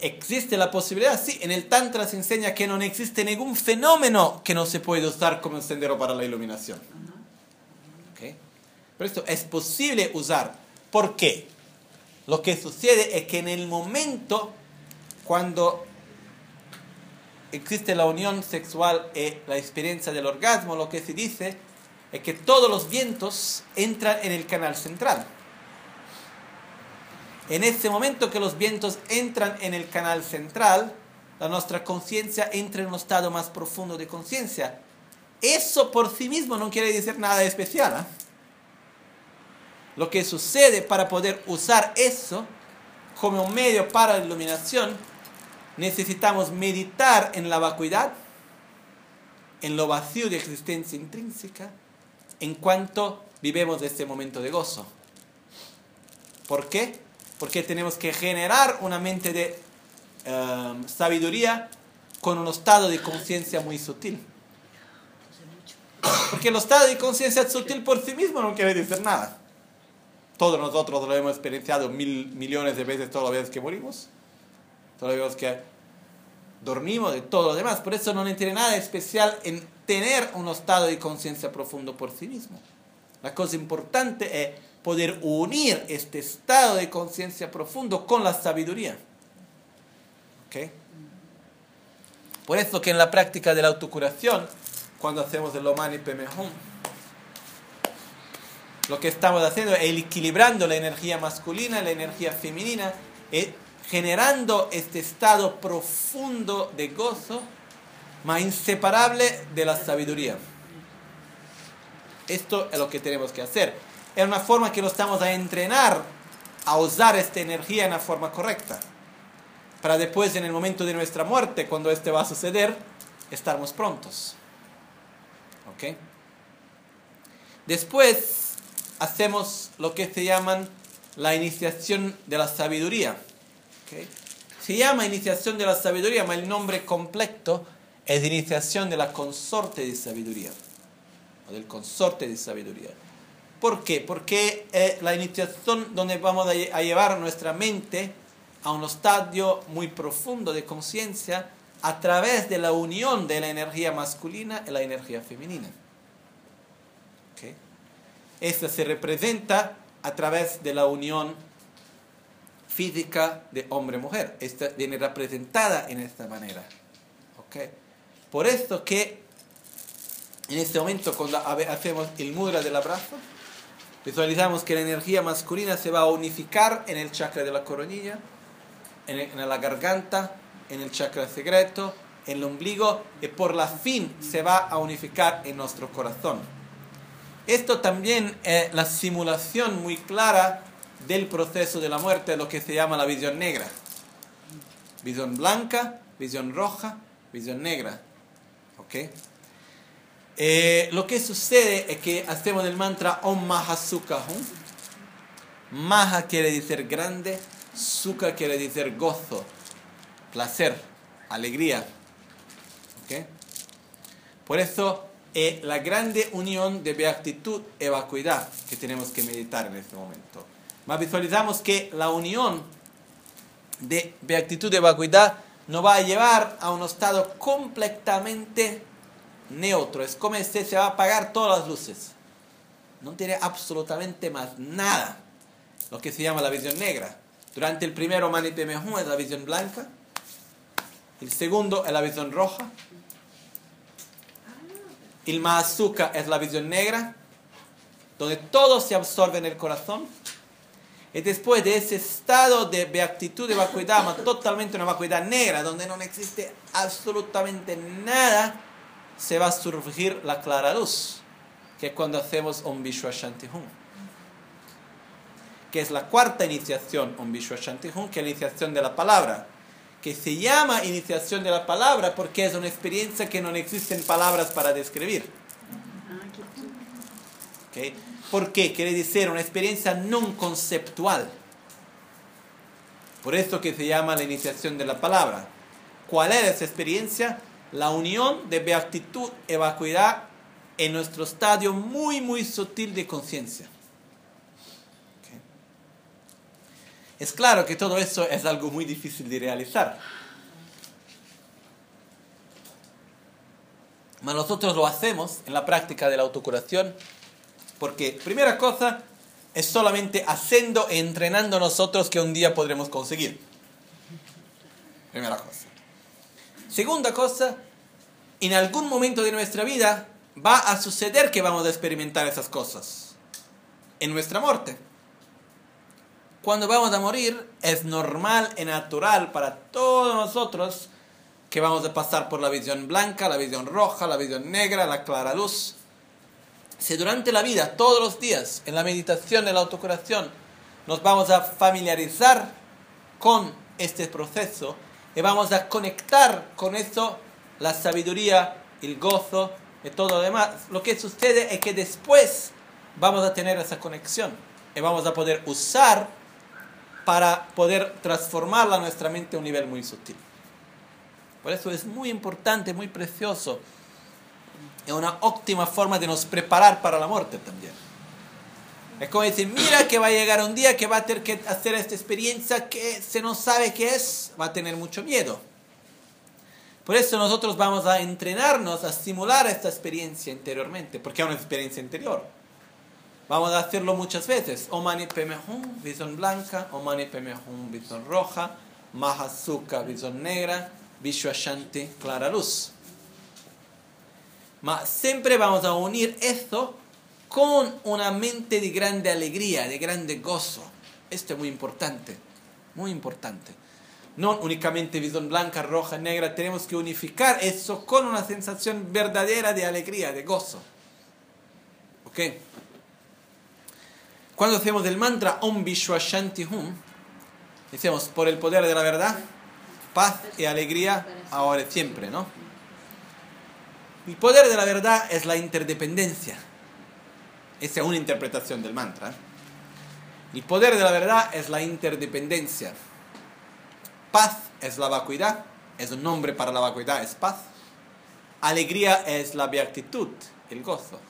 ¿Existe la posibilidad? Sí, en el Tantra se enseña que no existe ningún fenómeno que no se puede usar como sendero para la iluminación. ¿Ok? Por esto es posible usar. ¿Por qué? Lo que sucede es que en el momento cuando existe la unión sexual y la experiencia del orgasmo, lo que se dice es que todos los vientos entran en el canal central. En ese momento que los vientos entran en el canal central, la nuestra conciencia entra en un estado más profundo de conciencia. Eso por sí mismo no quiere decir nada especial. ¿ah? Lo que sucede para poder usar eso como medio para la iluminación, necesitamos meditar en la vacuidad, en lo vacío de existencia intrínseca, en cuanto vivimos este momento de gozo. ¿Por qué? Porque tenemos que generar una mente de eh, sabiduría con un estado de conciencia muy sutil. Porque el estado de conciencia sutil por sí mismo no quiere decir nada. Todos nosotros lo hemos experienciado mil millones de veces todas las veces que morimos. Todas las veces que dormimos y todo lo demás. Por eso no tiene nada especial en tener un estado de conciencia profundo por sí mismo. La cosa importante es poder unir este estado de conciencia profundo con la sabiduría. ¿Ok? Por eso que en la práctica de la autocuración cuando hacemos el Omani Pemehum. Lo que estamos haciendo es equilibrando la energía masculina, la energía femenina, eh, generando este estado profundo de gozo, más inseparable de la sabiduría. Esto es lo que tenemos que hacer. Es una forma que lo estamos a entrenar a usar esta energía en la forma correcta. Para después, en el momento de nuestra muerte, cuando este va a suceder, estarmos prontos. ¿Ok? Después hacemos lo que se llaman la iniciación de la sabiduría. ¿Ok? Se llama iniciación de la sabiduría, pero el nombre completo es iniciación de la consorte de sabiduría. O del consorte de sabiduría. ¿Por qué? Porque es la iniciación donde vamos a llevar nuestra mente a un estadio muy profundo de conciencia a través de la unión de la energía masculina y la energía femenina. ¿Okay? Esta se representa a través de la unión física de hombre-mujer. Esta viene representada en esta manera. ¿Okay? Por esto que en este momento cuando hacemos el mudra del abrazo, visualizamos que la energía masculina se va a unificar en el chakra de la coronilla, en, la garganta, en el chakra secreto, en el ombligo y por la fin se va a unificar en nuestro corazón. Esto también es la simulación muy clara del proceso de la muerte, lo que se llama la visión negra. Visión blanca, visión roja, visión negra. ¿Ok? Eh, lo que sucede es que hacemos el mantra Om Maha Maha quiere decir grande, Sukha quiere decir gozo, placer, alegría. Por eso, es la grande unión de beatitud y vacuidad que tenemos que meditar en este momento. Más visualizamos que la unión de beatitud y vacuidad nos va a llevar a un estado completamente neutro. Es como si se va a apagar todas las luces. No tiene absolutamente más nada. Lo que se llama la visión negra. Durante el primero, Mani es la visión blanca. El segundo es la visión roja. El Mahazuka es la visión negra, donde todo se absorbe en el corazón. Y después de ese estado de beatitud, de vacuidad, totalmente una vacuidad negra, donde no existe absolutamente nada, se va a surgir la clara luz, que es cuando hacemos un Vishwa Shanti que es la cuarta iniciación, un Vishwa Shanti que es la iniciación de la palabra, que se llama iniciación de la palabra porque es una experiencia que no existen palabras para describir. ¿Okay? ¿Por qué? Quiere decir una experiencia no conceptual. Por eso que se llama la iniciación de la palabra. ¿Cuál es esa experiencia? La unión de beatitud y vacuidad en nuestro estadio muy, muy sutil de conciencia. Es claro que todo eso es algo muy difícil de realizar. Pero nosotros lo hacemos en la práctica de la autocuración porque, primera cosa, es solamente haciendo entrenando nosotros que un día podremos conseguir. Primera cosa. Segunda cosa, en algún momento de nuestra vida va a suceder que vamos a experimentar esas cosas. En nuestra muerte cuando vamos a morir, es normal y natural para todos nosotros que vamos a pasar por la visión blanca, la visión roja, la visión negra, la clara luz. Si durante la vida, todos los días, en la meditación, en la autocuración, nos vamos a familiarizar con este proceso y vamos a conectar con eso la sabiduría, el gozo y todo lo demás, lo que sucede es que después vamos a tener esa conexión y vamos a poder usar para poder transformarla nuestra mente a un nivel muy sutil. Por eso es muy importante, muy precioso. Es una óptima forma de nos preparar para la muerte también. Es como decir, mira que va a llegar un día que va a tener que hacer esta experiencia que se no sabe qué es, va a tener mucho miedo. Por eso nosotros vamos a entrenarnos a simular esta experiencia interiormente, porque es una experiencia interior. Vamos a hacerlo muchas veces. Omani Pemehun, visión blanca. Omani Pemehun, visión roja. Mahasuka, visión negra. Vishwashanti, clara luz. Ma siempre vamos a unir esto con una mente de grande alegría, de grande gozo. Esto es muy importante, muy importante. No únicamente visión blanca, roja, negra, tenemos que unificar eso con una sensación verdadera de alegría, de gozo. ¿Ok? Cuando hacemos el mantra Om Vishwa Shanti Hum, decimos por el poder de la verdad, paz y alegría ahora y siempre, ¿no? El poder de la verdad es la interdependencia. Esa es una interpretación del mantra. El poder de la verdad es la interdependencia. Paz es la vacuidad, es un nombre para la vacuidad, es paz. Alegría es la beatitud, el gozo.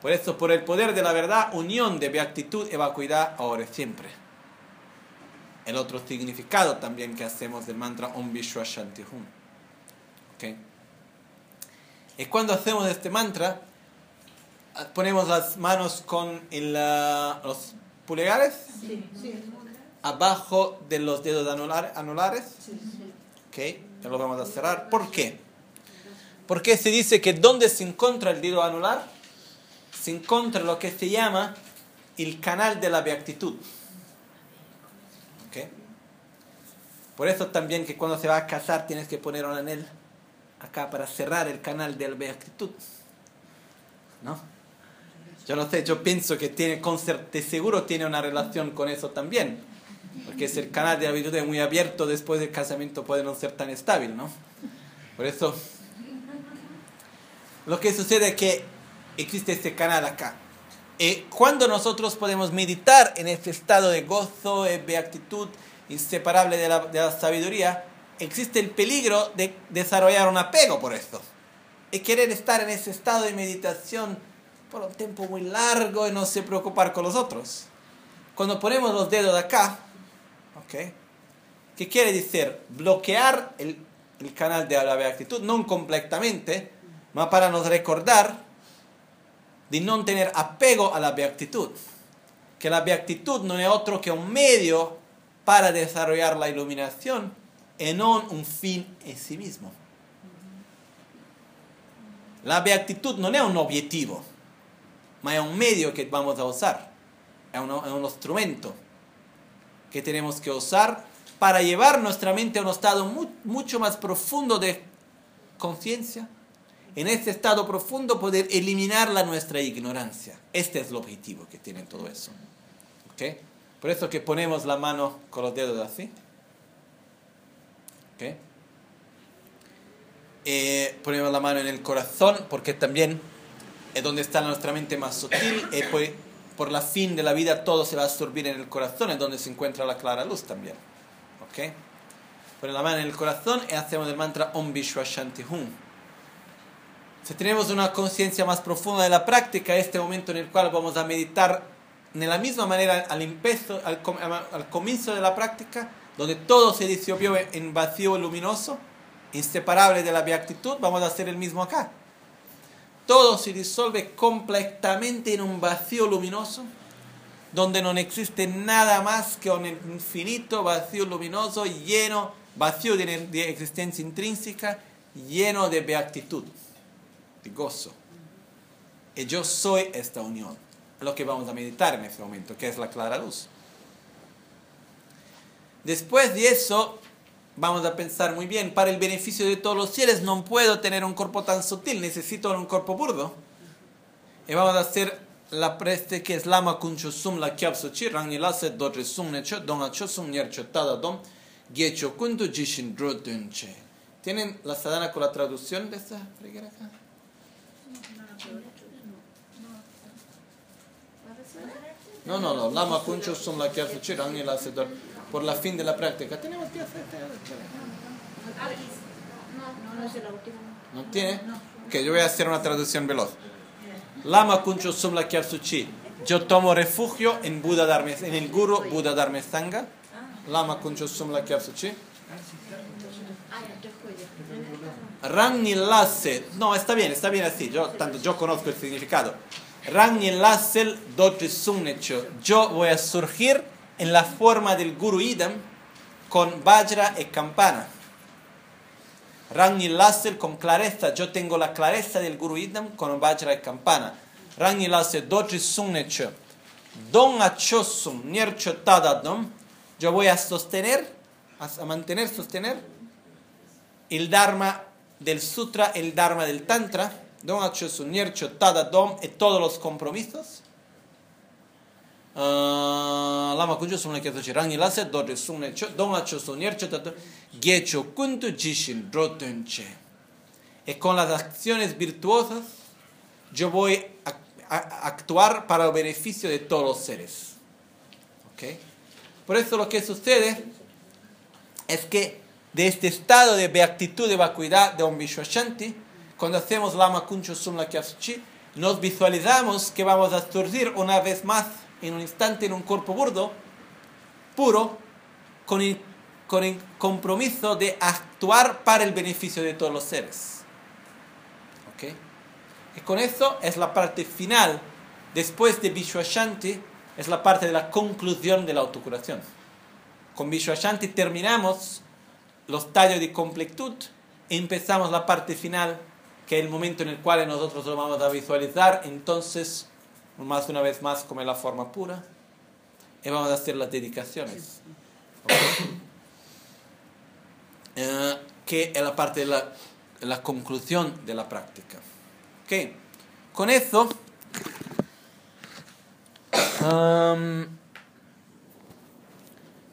Por eso, por el poder de la verdad, unión de beatitud y vacuidad ahora y siempre. El otro significado también que hacemos del mantra Om Vishwa Shanti Hum. ¿Okay? Y cuando hacemos este mantra, ponemos las manos con uh, los polegares abajo de los dedos anular, anulares. Okay, ya lo vamos a cerrar. ¿Por qué? Porque se dice que donde se encuentra el dedo anular, se encuentra lo que se llama el canal de la beatitud. Okay. Por eso también que cuando se va a casar tienes que poner un anel acá para cerrar el canal de la beatitud. ¿No? Yo no sé, yo pienso que tiene, con seguro tiene una relación con eso también. Porque es el canal de la beatitud muy abierto, después del casamiento puede no ser tan estable, ¿no? Por eso, lo que sucede es que existe este canal acá. Y cuando nosotros podemos meditar en este estado de gozo, de beatitud inseparable de la, de la sabiduría, existe el peligro de desarrollar un apego por esto. Y querer estar en ese estado de meditación por un tiempo muy largo y no se preocupar con los otros. Cuando ponemos los dedos de acá, ¿ok? ¿Qué quiere decir? Bloquear el, el canal de la beatitud, no completamente, más para nos recordar de no tener apego a la beatitud. Que la beatitud no es otro que un medio para desarrollar la iluminación y no un fin en sí mismo. La beatitud no es un objetivo, ma un medio que vamos a usar. Es un, es un instrumento que tenemos que usar para llevar nuestra mente a un estado mu mucho más profundo de conciencia. En este estado profundo poder eliminar la nuestra ignorancia. Este es el objetivo que tiene todo eso. ¿Okay? Por eso que ponemos la mano con los dedos así. ¿Okay? Eh, ponemos la mano en el corazón porque también es donde está nuestra mente más sutil. Y pues, por la fin de la vida todo se va a absorbir en el corazón, es donde se encuentra la clara luz también. ¿Ok? Ponemos la mano en el corazón y hacemos el mantra Om Vishwa Shanti Hum. Si tenemos una conciencia más profunda de la práctica, este momento en el cual vamos a meditar de la misma manera al, empezo, al, al comienzo de la práctica, donde todo se disolvió en vacío luminoso, inseparable de la beatitud, vamos a hacer el mismo acá. Todo se disuelve completamente en un vacío luminoso, donde no existe nada más que un infinito vacío luminoso lleno, vacío de, de existencia intrínseca, lleno de beatitud, de gozo. Y yo soy esta unión, lo que vamos a meditar en este momento, que es la clara luz. Después de eso, vamos a pensar muy bien, para el beneficio de todos los seres no puedo tener un cuerpo tan sutil, necesito un cuerpo burdo. Y vamos a hacer la preste que es lama kuncho sum la kyapso chi rang ni do re sum ne cho don cho sum nyer cho tada dom gecho kunto jishin dro che. ¿Tienen la sadhana con la traducción de esta freguera acá? No, no, no. Lama kuncho sum la kyapso chi rang do por la fin de la práctica. Tenemos que hacer. No, no es la última. ¿No tiene? Que yo voy a hacer una traducción veloz. Lama kuncho sumla suchi. Yo tomo refugio en Buda Dharma, en el Guru Buda Dharma Sangha. Lama kuncho sumla suchi. Rangni Lasse. No, está bien, está bien así. Yo, tanto yo conozco el significado. Rangni Lassel Dotri Sunnecho. Yo voy a surgir en la forma del Guru Idam con Vajra y campana. Ragni Lasser con clareza, yo tengo la clareza del Guru Idam con Vajra y Campana. Ragni Lasser Doji Sunnecho, Don Achosum Niercho Tadadom, yo voy a sostener, a mantener, sostener el Dharma del Sutra, el Dharma del Tantra, Don Achosum Niercho Tadadom y todos los compromisos. Uh, lama kunjo sumne keto chi rangi lase dori sumne cho donga cho sonier cho tato gecho kuntu jishin rotunche y con las acciones virtuosas yo voy a, a, actuar para el beneficio de todos los seres ¿ok? por eso lo que sucede es que de este estado de beatitud de vacuidad de un Vishwashanti cuando hacemos lama kuncho sumna chi nos visualizamos que vamos a surgir una vez más en un instante en un cuerpo burdo, puro, con el, con el compromiso de actuar para el beneficio de todos los seres. ¿Ok? Y con eso es la parte final, después de Vishwashanti, es la parte de la conclusión de la autocuración. Con Vishwashanti terminamos los tallos de completud y empezamos la parte final, que es el momento en el cual nosotros lo vamos a visualizar. Entonces, más una vez más como la forma pura. Y vamos a hacer las dedicaciones. Eh, que es la parte de la, la, conclusión de la práctica. Okay. con eso um,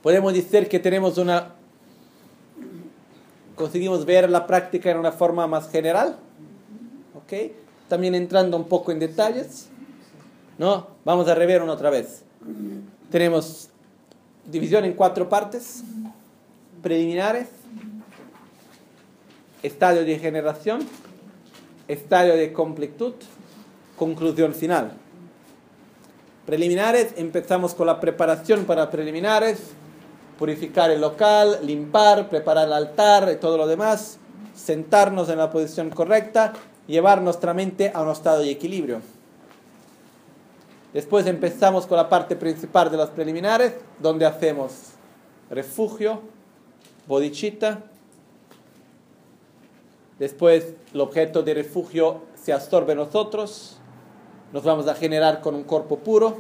podemos decir que tenemos una conseguimos ver la práctica en una forma más general. Okay. también entrando un poco en detalles ¿no? Vamos a rever una otra vez. Tenemos división en cuatro partes. Preliminares, estadio de generación, estadio de completud, conclusión final. Preliminares, empezamos con la preparación para preliminares, purificar el local, limpiar, preparar el altar y todo lo demás, sentarnos en la posición correcta, llevar nuestra mente a un estado de equilibrio. Después empezamos con la parte principal de las preliminares, donde hacemos refugio, bodhicitta. Después el objeto de refugio se absorbe en nosotros. Nos vamos a generar con un cuerpo puro,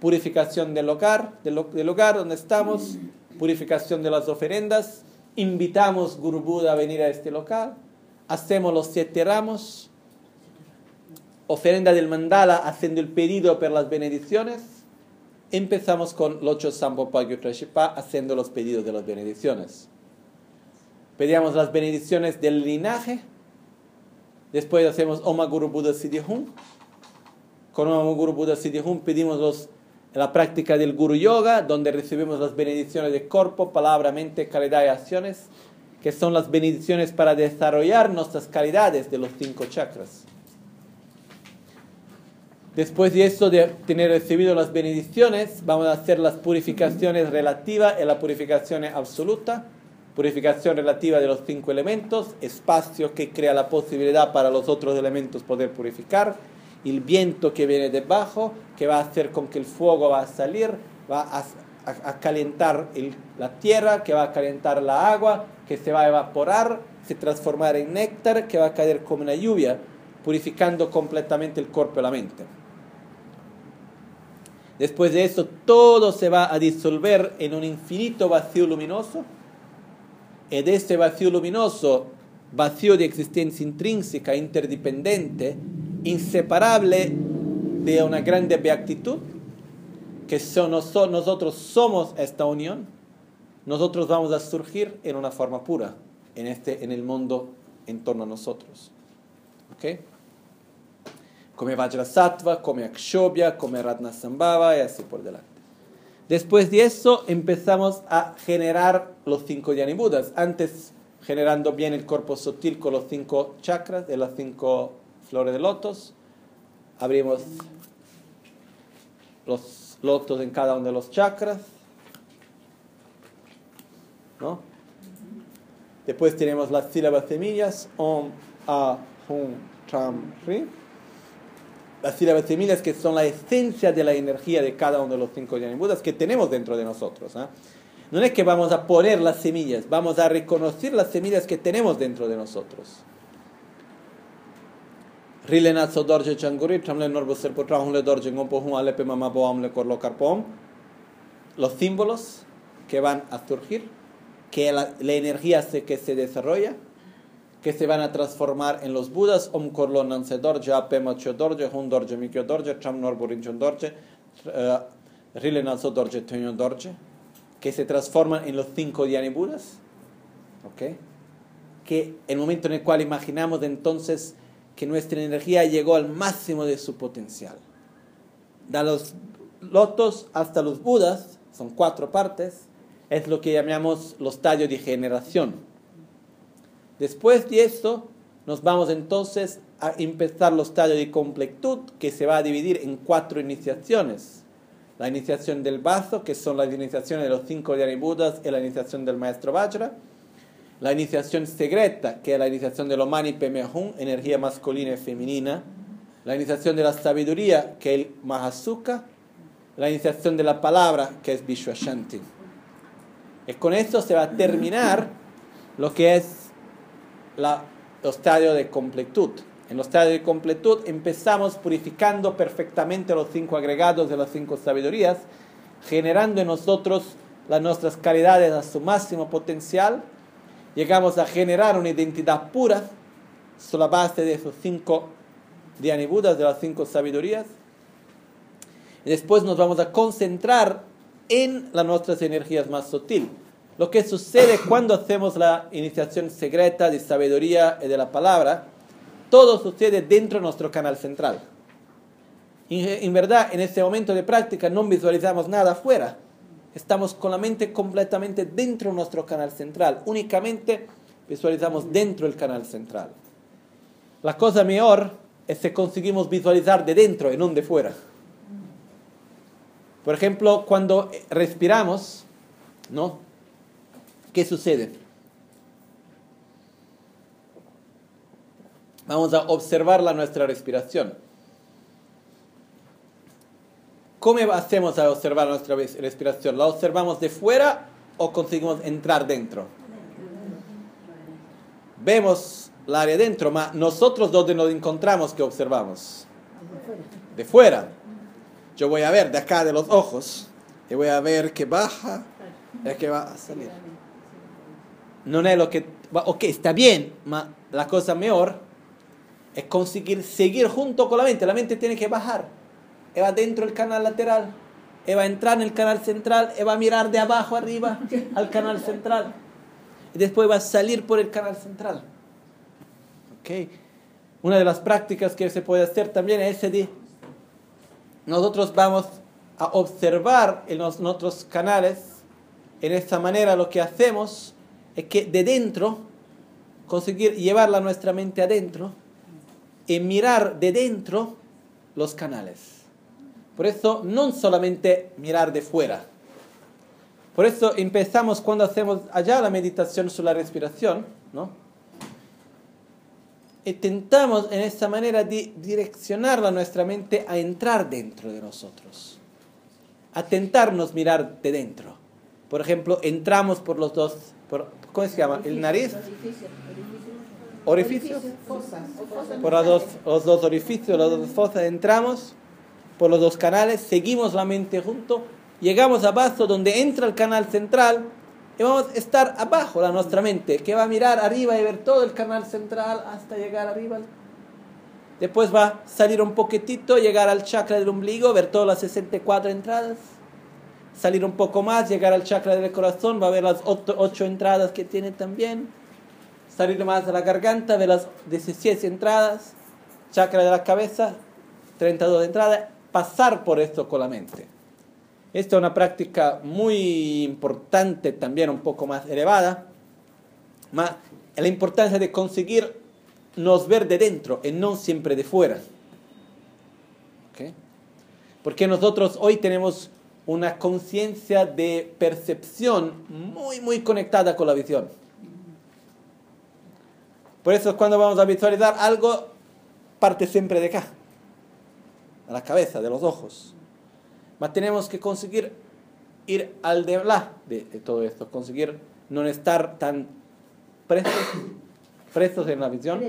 purificación del hogar, del hogar donde estamos, purificación de las ofrendas. Invitamos Guru Buda a venir a este local. Hacemos los siete ramos ofrenda del mandala haciendo el pedido por las bendiciones, empezamos con Locho Sambo Trashipa haciendo los pedidos de las bendiciones. Pedíamos las bendiciones del linaje, después hacemos Oma Guru Buddha Siddhihum. Con Oma Guru Buddha Siddhihum pedimos la práctica del Guru Yoga, donde recibimos las bendiciones de cuerpo, palabra, mente, calidad y acciones, que son las bendiciones para desarrollar nuestras calidades de los cinco chakras. Después de eso, de tener recibido las bendiciones, vamos a hacer las purificaciones relativas y la purificación absoluta. Purificación relativa de los cinco elementos, espacio que crea la posibilidad para los otros elementos poder purificar, el viento que viene debajo, que va a hacer con que el fuego va a salir, va a, calentar la tierra, que va a calentar la agua, que se va a evaporar, se transformar en néctar, que va a caer como una lluvia, purificando completamente el cuerpo y la mente. Después de eso, todo se va a disolver en un infinito vacío luminoso. Y de ese vacío luminoso, vacío de existencia intrínseca, interdependiente, inseparable de una grande beatitud, que son, nosotros somos esta unión, nosotros vamos a surgir en una forma pura en, este, en el mundo en torno a nosotros. ¿Okay? Come Vajrasattva, come Akshobhya, come Ratnasambhava y así por delante. Después de eso empezamos a generar los cinco Budas. Antes generando bien el cuerpo sutil con los cinco chakras de las cinco flores de lotos. Abrimos los lotos en cada uno de los chakras. ¿No? Después tenemos las sílabas semillas. Om, A, Hum, Tram, Ri las semillas que son la esencia de la energía de cada uno de los cinco Budas que tenemos dentro de nosotros. ¿ah? No es que vamos a poner las semillas, vamos a reconocer las semillas que tenemos dentro de nosotros. Rilena dorje changuri, tramle norbo serpo trahunle dorje ngompo hum alepe mama boamle korlo karpom. Los símbolos que van a surgir, que la, la energía se, que se desarrolla, que se van a transformar en los budas, om nanse dorje, dorje, hun dorje mikyo dorje, tram norbo rinchon dorje, uh, rilena dorje dorje, que se transforman en los cinco dhyani budas, ¿ok? Que el momento en el cual imaginamos entonces que nuestra energía llegó al máximo de su potencial. De los lotos hasta los budas, son cuatro partes, es lo que llamamos los tallos de generación. Después de esto, nos vamos entonces a empezar los tallos de completud, que se va a dividir en cuatro iniciaciones. La iniciación del vaso, que son las iniciaciones de los cinco Budas, y la iniciación del maestro Vajra la iniciación secreta, que es la iniciación de lo mani pemehun, energía masculina y femenina, la iniciación de la sabiduría, que es el mahasuka, la iniciación de la palabra, que es Vishwashanti. Y con esto se va a terminar lo que es la, los estadios de completud. En los estadios de completud empezamos purificando perfectamente los cinco agregados de las cinco sabidurías, generando en nosotros las nuestras calidades a su máximo potencial llegamos a generar una identidad pura sobre la base de esos cinco Budas, de las cinco sabidurías. Y después nos vamos a concentrar en las nuestras energías más sutiles. Lo que sucede cuando hacemos la iniciación secreta de sabiduría y de la palabra, todo sucede dentro de nuestro canal central. En verdad, en este momento de práctica no visualizamos nada afuera estamos con la mente completamente dentro de nuestro canal central. Únicamente visualizamos dentro del canal central. La cosa mejor es que conseguimos visualizar de dentro y no de fuera. Por ejemplo, cuando respiramos, ¿no? ¿Qué sucede? Vamos a observar la nuestra respiración. ¿Cómo hacemos a observar nuestra respiración? ¿La observamos de fuera o conseguimos entrar dentro? Vemos la área dentro, pero nosotros donde nos encontramos, ¿qué observamos? De fuera. Yo voy a ver de acá de los ojos y voy a ver que baja y que va a salir. No es lo que... Ok, está bien, pero la cosa mejor es conseguir seguir junto con la mente. La mente tiene que bajar va dentro del canal lateral, va a entrar en el canal central, va a mirar de abajo arriba <laughs> al canal central. Y después va a salir por el canal central. ¿Ok? Una de las prácticas que se puede hacer también es ese nosotros vamos a observar en los, otros canales. En esta manera lo que hacemos es que de dentro, conseguir llevarla nuestra mente adentro y mirar de dentro los canales. Por eso no solamente mirar de fuera. Por eso empezamos cuando hacemos allá la meditación sobre la respiración, ¿no? Intentamos en esta manera de direccionar a nuestra mente a entrar dentro de nosotros. A tentarnos mirar de dentro. Por ejemplo, entramos por los dos, por, ¿cómo se llama? El nariz. Orificios. Por los dos, los dos orificios, las dos fosas, entramos por los dos canales, seguimos la mente junto, llegamos a abajo donde entra el canal central y vamos a estar abajo la nuestra mente, que va a mirar arriba y ver todo el canal central hasta llegar arriba. Después va a salir un poquitito, llegar al chakra del ombligo, ver todas las 64 entradas. Salir un poco más, llegar al chakra del corazón, va a ver las 8 entradas que tiene también. Salir más a la garganta, ver las 17 entradas. Chakra de la cabeza, 32 entradas pasar por esto con la mente. Esta es una práctica muy importante, también un poco más elevada, más la importancia de conseguir nos ver de dentro y no siempre de fuera. Porque nosotros hoy tenemos una conciencia de percepción muy, muy conectada con la visión. Por eso cuando vamos a visualizar algo, parte siempre de acá a la cabeza, de los ojos. Mas tenemos que conseguir ir al de la de, de todo esto, conseguir no estar tan presos, presos en la visión,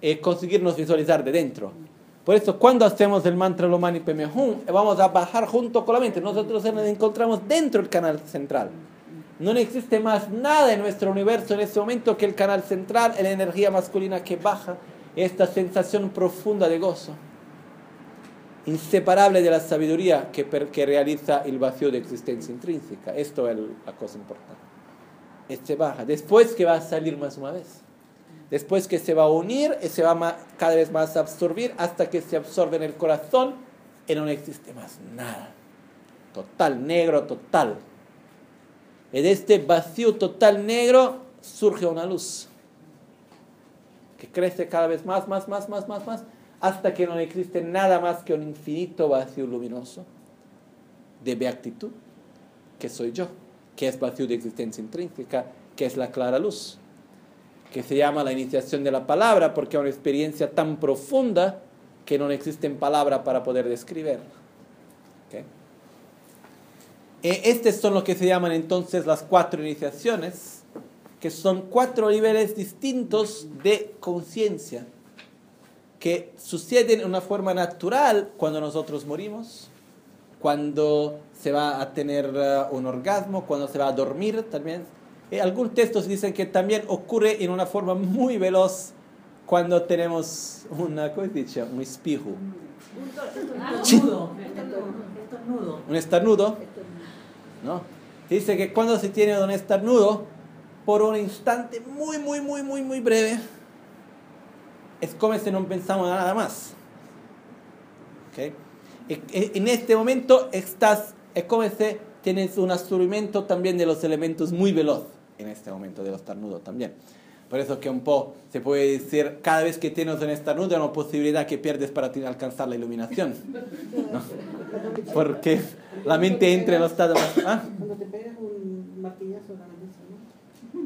es conseguirnos visualizar de dentro. Por eso, cuando hacemos el mantra Lomani Peme Hum, vamos a bajar junto con la mente. Nosotros nos encontramos dentro del canal central. No existe más nada en nuestro universo en este momento que el canal central, la energía masculina que baja, esta sensación profunda de gozo, inseparable de la sabiduría que, que realiza el vacío de existencia intrínseca. Esto es la cosa importante. Este baja. Después que va a salir más una vez. Después que se va a unir y se va cada vez más a absorbir hasta que se absorbe en el corazón y no existe más nada. Total, negro, total. De este vacío total negro surge una luz que crece cada vez más, más, más, más, más, más, hasta que no existe nada más que un infinito vacío luminoso de beatitud, que soy yo, que es vacío de existencia intrínseca, que es la clara luz, que se llama la iniciación de la palabra, porque es una experiencia tan profunda que no existen palabras para poder describir. ¿Ok? Eh, Estas son lo que se llaman entonces las cuatro iniciaciones, que son cuatro niveles distintos de conciencia, que suceden en una forma natural cuando nosotros morimos, cuando se va a tener eh, un orgasmo, cuando se va a dormir también. Eh, algunos textos dicen que también ocurre en una forma muy veloz cuando tenemos una, ¿cómo dice? Un espejo, Estornudo. Estornudo. un estornudo. ¿no? Dice que cuando se tiene un estornudo, por un instante muy, muy, muy, muy, muy breve, es como si no pensamos en nada más. ¿Ok? E- e- En este momento estás, es como si tienes un absorbimiento también de los elementos muy veloz en este momento de los estornudos también. Por eso que un poco se puede decir, cada vez que tienes un estornudo hay una posibilidad que pierdes para alcanzar la iluminación. ¿no? Porque la mente entra en los estados. ¿ah? Cuando te pegas un martillazo en la mesa, ¿no?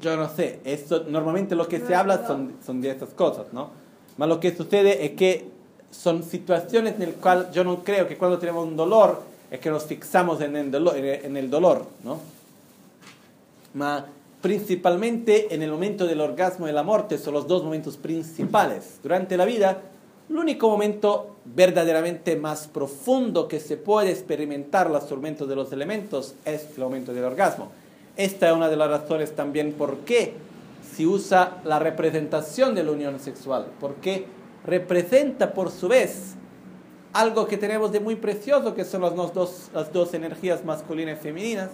Yo no sé, esto, normalmente lo que se habla son, son de estas cosas, ¿no? Mas lo que sucede es que son situaciones en las cuales yo no creo que cuando tenemos un dolor es que nos fixamos en el dolor, en el dolor ¿no? Mas principalmente en el momento del orgasmo y la muerte son los dos momentos principales. Durante la vida, el único momento verdaderamente más profundo que se puede experimentar los tormentos de los elementos es el momento del orgasmo. Esta es una de las razones también por qué se usa la representación de la unión sexual, porque representa por su vez algo que tenemos de muy precioso, que son las dos, las dos energías masculinas y femeninas,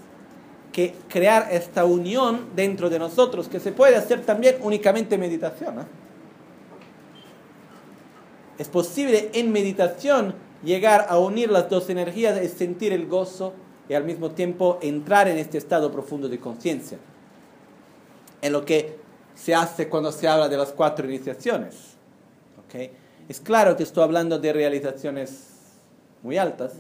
que crear esta unión dentro de nosotros, que se puede hacer también únicamente en meditación. ¿eh? Es posible en meditación llegar a unir las dos energías y sentir el gozo y al mismo tiempo entrar en este estado profundo de conciencia. Es lo que se hace cuando se habla de las cuatro iniciaciones. Es claro que estoy hablando de realizaciones muy altas,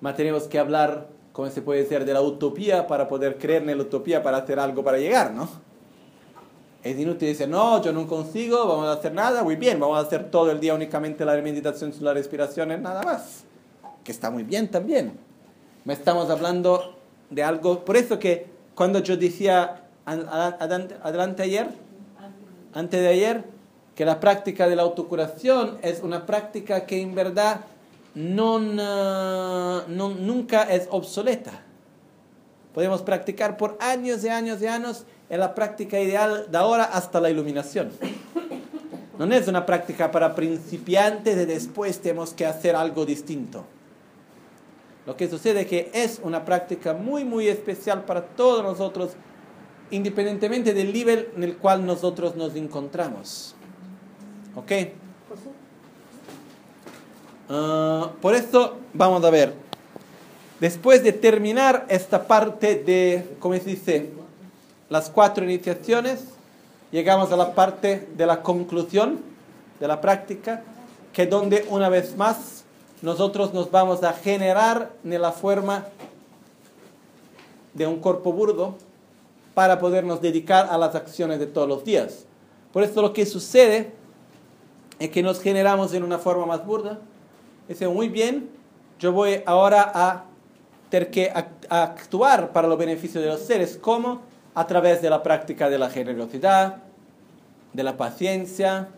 pero tenemos que hablar, como se puede decir, de la utopía para poder creer en la utopía para hacer algo para llegar, ¿no? Es inútil decir, no, yo no consigo, vamos a hacer nada, muy bien, vamos a hacer todo el día únicamente la meditación sobre la respiración, es nada más. Que está muy bien también. Me estamos hablando de algo, por eso que cuando yo decía adelante ayer, antes de ayer, que la práctica de la autocuración es una práctica que en verdad no, no- nunca es obsoleta. Podemos practicar por años y años y años en la práctica ideal de ahora hasta la iluminación. No es una práctica para principiantes y después tenemos que hacer algo distinto. Lo que sucede es que es una práctica muy, muy especial para todos nosotros, independientemente del nivel en el cual nosotros nos encontramos. ¿Ok? Ah, por eso, vamos a ver. Después de terminar esta parte de, ¿cómo se dice? Las cuatro iniciaciones, llegamos a la parte de la conclusión de la práctica, que donde una vez más nosotros nos vamos a generar en la forma de un cuerpo burdo para podernos dedicar a las acciones de todos los días. Por eso lo que sucede es que nos generamos en una forma más burda. Dice, muy bien, yo voy ahora a tener que act- actuar para los beneficios de los seres. ¿Cómo? A través de la práctica de la generosidad, de la paciencia,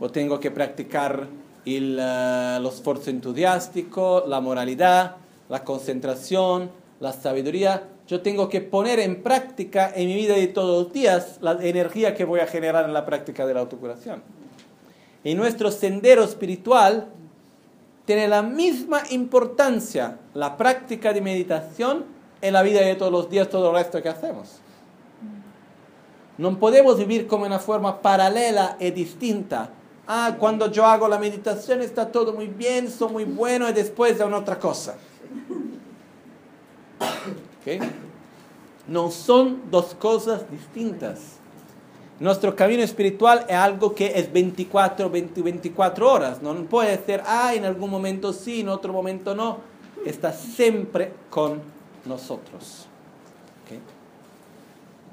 o tengo que practicar el, eh, lo esfuerzo entusiástico, la moralidad, la concentración, la sabiduría. Yo tengo que poner en práctica en mi vida de todos los días la energía que voy a generar en la práctica de la autocuración. Y nuestro sendero espiritual tiene la misma importancia la práctica de meditación en la vida de todos los días, todo el resto que hacemos. No podemos vivir como una forma paralela y distinta. Ah, cuando yo hago la meditación está todo muy bien, soy muy bueno y después hago otra cosa. ¿Ok? No son dos cosas distintas. Nuestro camino espiritual es algo que es 24, 20, 24 horas. No puede ser, ah, en algún momento sí, en otro momento no. Está siempre con nosotros. ¿Ok?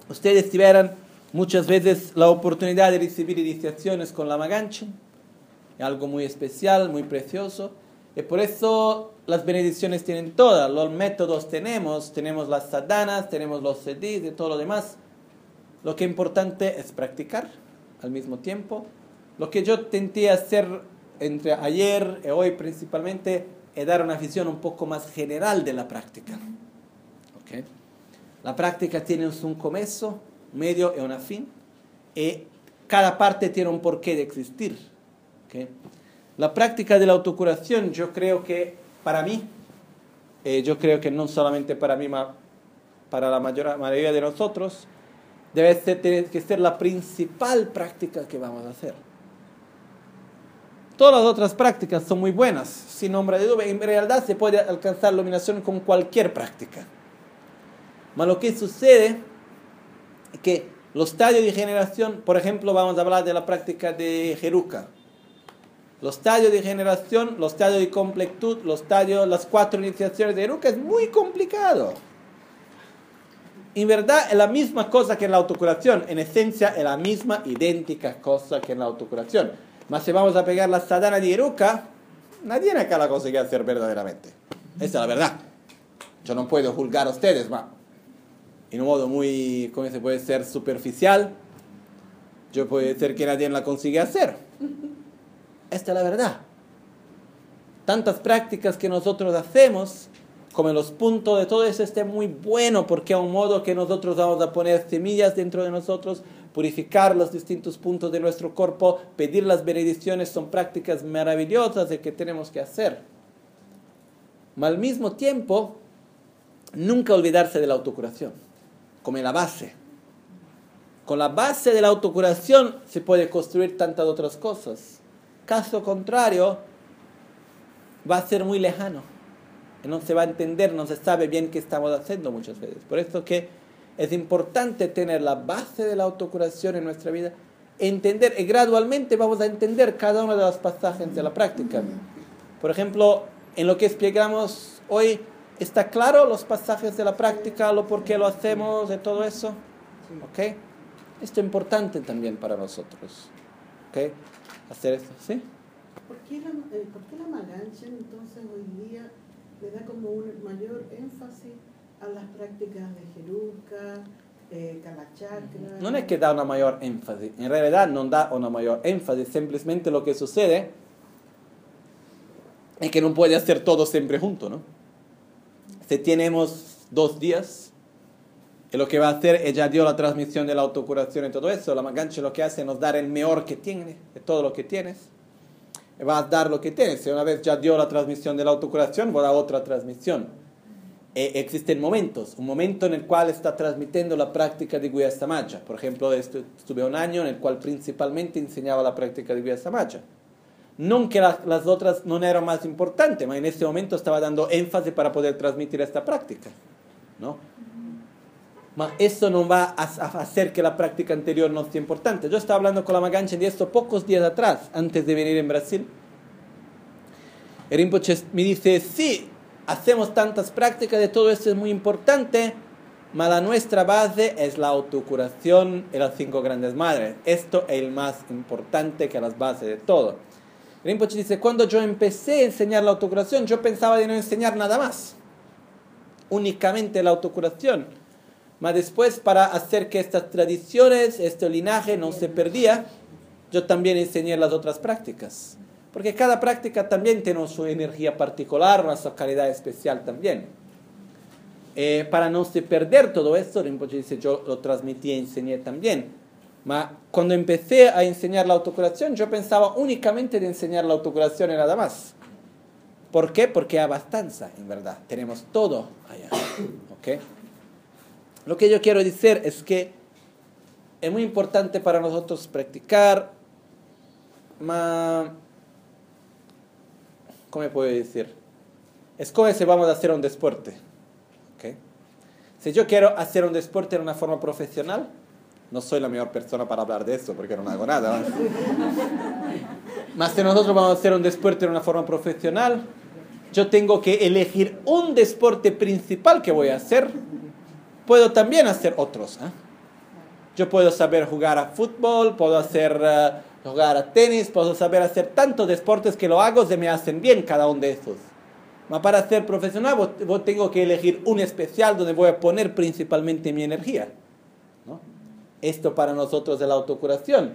Ustedes tuvieran muchas veces la oportunidad de recibir iniciaciones con la Maganchen. Es algo muy especial, muy precioso. Y por eso las benedicciones tienen todas. Los métodos tenemos. Tenemos las sadanas, tenemos los sedis y todo lo demás. Lo que es importante es practicar al mismo tiempo. Lo que yo intenté hacer entre ayer y hoy principalmente es dar una visión un poco más general de la práctica. ¿Ok? La práctica tiene un comienzo, medio y un fin. Y cada parte tiene un porqué de existir. ¿Ok? La práctica de la autocuración yo creo que para mí, eh, yo creo que no solamente para mí, para la mayor, mayoría de nosotros, debe ser, la principal práctica que vamos a hacer. Todas las otras prácticas son muy buenas, sin nombre de duda. En realidad se puede alcanzar la iluminación con cualquier práctica. Pero lo que sucede es que los estadios de generación, por ejemplo, vamos a hablar de la práctica de Jeruca. Los estadios de generación, los estadios de completud, los estadios, las cuatro iniciaciones de Jeruca es muy complicado. En verdad es la misma cosa que en la autocuración. En esencia es la misma, idéntica cosa que en la autocuración. Mas si vamos a pegar la sadhana de Iruka, nadie acá la consigue hacer verdaderamente. Esa es la verdad. Yo no puedo juzgar a ustedes, ma. En un modo muy, ¿cómo se puede ser? Superficial. Yo puede ser que nadie la consigue hacer. Esta es la verdad. Tantas prácticas que nosotros hacemos como los puntos de todo eso esté muy bueno porque a un modo que nosotros vamos a poner semillas dentro de nosotros, purificar los distintos puntos de nuestro cuerpo, pedir las bendiciones, son prácticas maravillosas de que tenemos que hacer. Pero al mismo tiempo, nunca olvidarse de la autocuración, como la base. Con la base de la autocuración se puede construir tantas otras cosas. Caso contrario, va a ser muy lejano no se va a entender, no se sabe bien qué estamos haciendo muchas veces. Por eso que es importante tener la base de la autocuración en nuestra vida, entender, y gradualmente vamos a entender cada uno de los pasajes de la práctica. Por ejemplo, en lo que explicamos hoy, ¿está claro los pasajes de la práctica, lo por qué lo hacemos, de todo eso? ¿Ok? Esto es importante también para nosotros. ¿Ok? Hacer esto, ¿sí? ¿Por qué la, eh, ¿por qué la Magancha entonces hoy día le da como un mayor énfasis a las prácticas de Jeruca, eh, Kalachakra? No es que da una mayor énfasis, en realidad no da una mayor énfasis, simplemente lo que sucede es que no puede hacer todo siempre junto, ¿no? Si tenemos dos días, y lo que va a hacer, ella dio la transmisión de la autocuración y todo eso, la Magancha lo que hace es nos dar el mejor que tiene, de todo lo que tienes, va a dar lo que tienes, si una vez ya dio la transmisión de la autocuración, va a otra transmisión. Eh, existen momentos, un momento en el cual está transmitiendo la práctica de Guya Samaja. Por ejemplo, estu- estuve un año en el cual principalmente enseñaba la práctica de Guya Samaja. No que las, las otras no eran más importantes, pero en ese momento estaba dando énfasis para poder transmitir esta práctica. ¿no? Mas eso no va a, hacer que la práctica anterior no sea importante. Yo estaba hablando con la Magancha de esto pocos días atrás, antes de venir en Brasil. El Rinpoche me dice, sí, hacemos tantas prácticas, de todo esto es muy importante, pero la nuestra base es la autocuración y las cinco grandes madres. Esto es el más importante que las bases de todo. Rinpoche dice, cuando yo empecé a enseñar la autocuración, yo pensaba de no enseñar nada más. únicamente la autocuración. Mas después, para hacer que estas tradiciones, este linaje no se perdía, yo también enseñé las otras prácticas. Porque cada práctica también tiene su energía particular, su calidad especial también. Eh, para no se perder todo esto, Rinpoche dice, yo lo transmití y enseñé también. Ma cuando empecé a enseñar la autocuración, yo pensaba únicamente de enseñar la autocuración y nada más. ¿Por qué? Porque hay abastanza, en verdad. Tenemos todo allá. ¿Ok? Lo que yo quiero decir es que es muy importante para nosotros practicar, ma, ¿cómo puedo decir? Es como si vamos a hacer un deporte. ¿ok? Si yo quiero hacer un deporte de una forma profesional, no soy la mejor persona para hablar de eso porque no hago nada. Más <laughs> si nosotros vamos a hacer un deporte de una forma profesional, yo tengo que elegir un deporte principal que voy a hacer. Puedo también hacer otros. ¿eh? Yo puedo saber jugar a fútbol, puedo hacer, eh, jugar a tenis, puedo saber hacer tantos deportes que lo hago, se me hacen bien cada uno de esos. Pero para ser profesional, vos, vos tengo que elegir un especial donde voy a poner principalmente mi energía. ¿no? Esto para nosotros es la autocuración.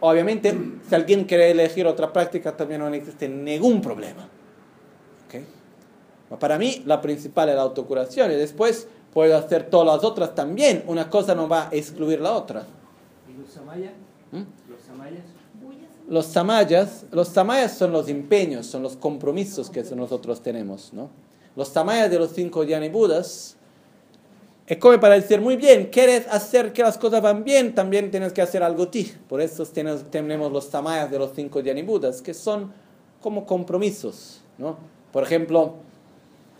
Obviamente, si alguien quiere elegir otra práctica, también no existe ningún problema. ¿ok? Pero Para mí, la principal es la autocuración y después puedo hacer todas las otras también. Una cosa no va a excluir la otra. ¿Y los samayas? ¿Mm? ¿Los samayas? Los samayas, los samayas son los empeños, son los compromisos que nosotros tenemos, ¿no? Los samayas de los cinco Dhyani Budas es como para decir, muy bien, quieres hacer que las cosas van bien, también tienes que hacer algo ti. Por eso tenemos, tenemos los samayas de los cinco Dhyani Budas, que son como compromisos, ¿no? Por ejemplo,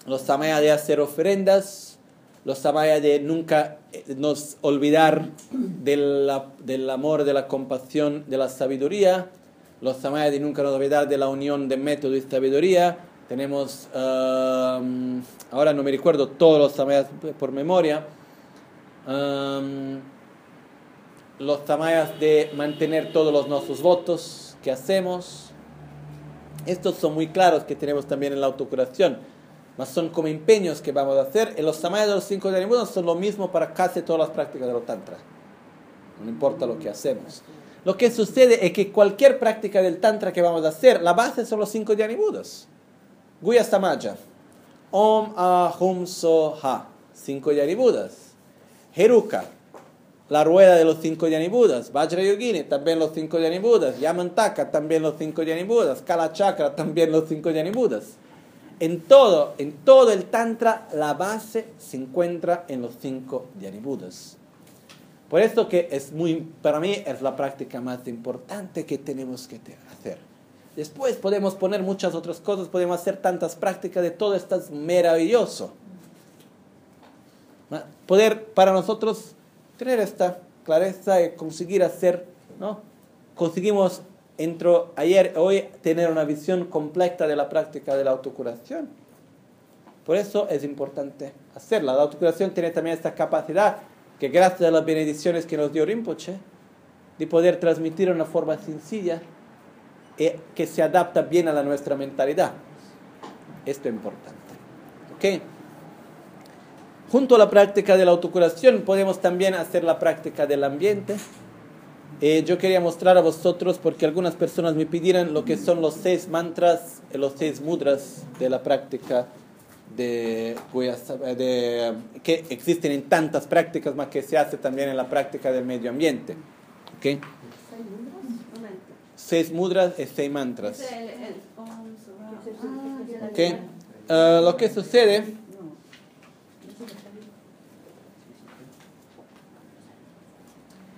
los samayas de hacer ofrendas, los samayas de nunca eh, nos olvidar de la- del amor, de la compasión, de la sabiduría, los samayas de nunca nos olvidar de la unión de método y sabiduría. Tenemos, um, ahora no me recuerdo todos los samayas por memoria, Um, los samayas de mantener todos los nuestros votos que hacemos. Estos son muy claros que tenemos también en la autocuración mas son como empeños que vamos a hacer. Y los samayas de los cinco Dhanibudas son lo mismo para casi todas las prácticas de los tantra. No importa lo que hacemos. Lo que sucede es que cualquier práctica del tantra que vamos a hacer, la base son los cinco Dhanibudas. Guya Samaya. Om Ahum Soha. Cinco Dhanibudas. Heruka. La rueda de los cinco Dhanibudas. Vajra Yogini, también los cinco Dhanibudas. Yamantaka, también los cinco Dhanibudas. Kala Chakra, también los cinco Dhanibudas. En todo, en todo el Tantra, la base se encuentra en los cinco Dhanibudas. Por esto que es muy, para mí es la práctica más importante que tenemos que hacer. Después podemos poner muchas otras cosas, podemos hacer tantas prácticas de todo esto es maravilloso. Poder para nosotros tener esta clareza y conseguir hacer, ¿no? Conseguimos entro ayer, hoy, tener una visión completa de la práctica de la autocuración. Por eso es importante hacerla. La autocuración tiene también esta capacidad que gracias a las bendiciones que nos dio Rinpoche, de poder transmitir una forma sencilla y que se adapta bien a la nuestra mentalidad. Esto es importante. ¿Ok? Junto a la práctica de la autocuración podemos también hacer la práctica del ambiente. Eh, yo quería mostrar a vosotros porque algunas personas me pidieron lo que son los seis mantras, eh, los seis mudras de la práctica de, de- que existen en tantas prácticas, más que se hace también en la práctica del medio ambiente. ¿Ok? Seis mudras y seis mantras. Ese es el, el Om Sura. ¿Ok? Eh, lo que sucede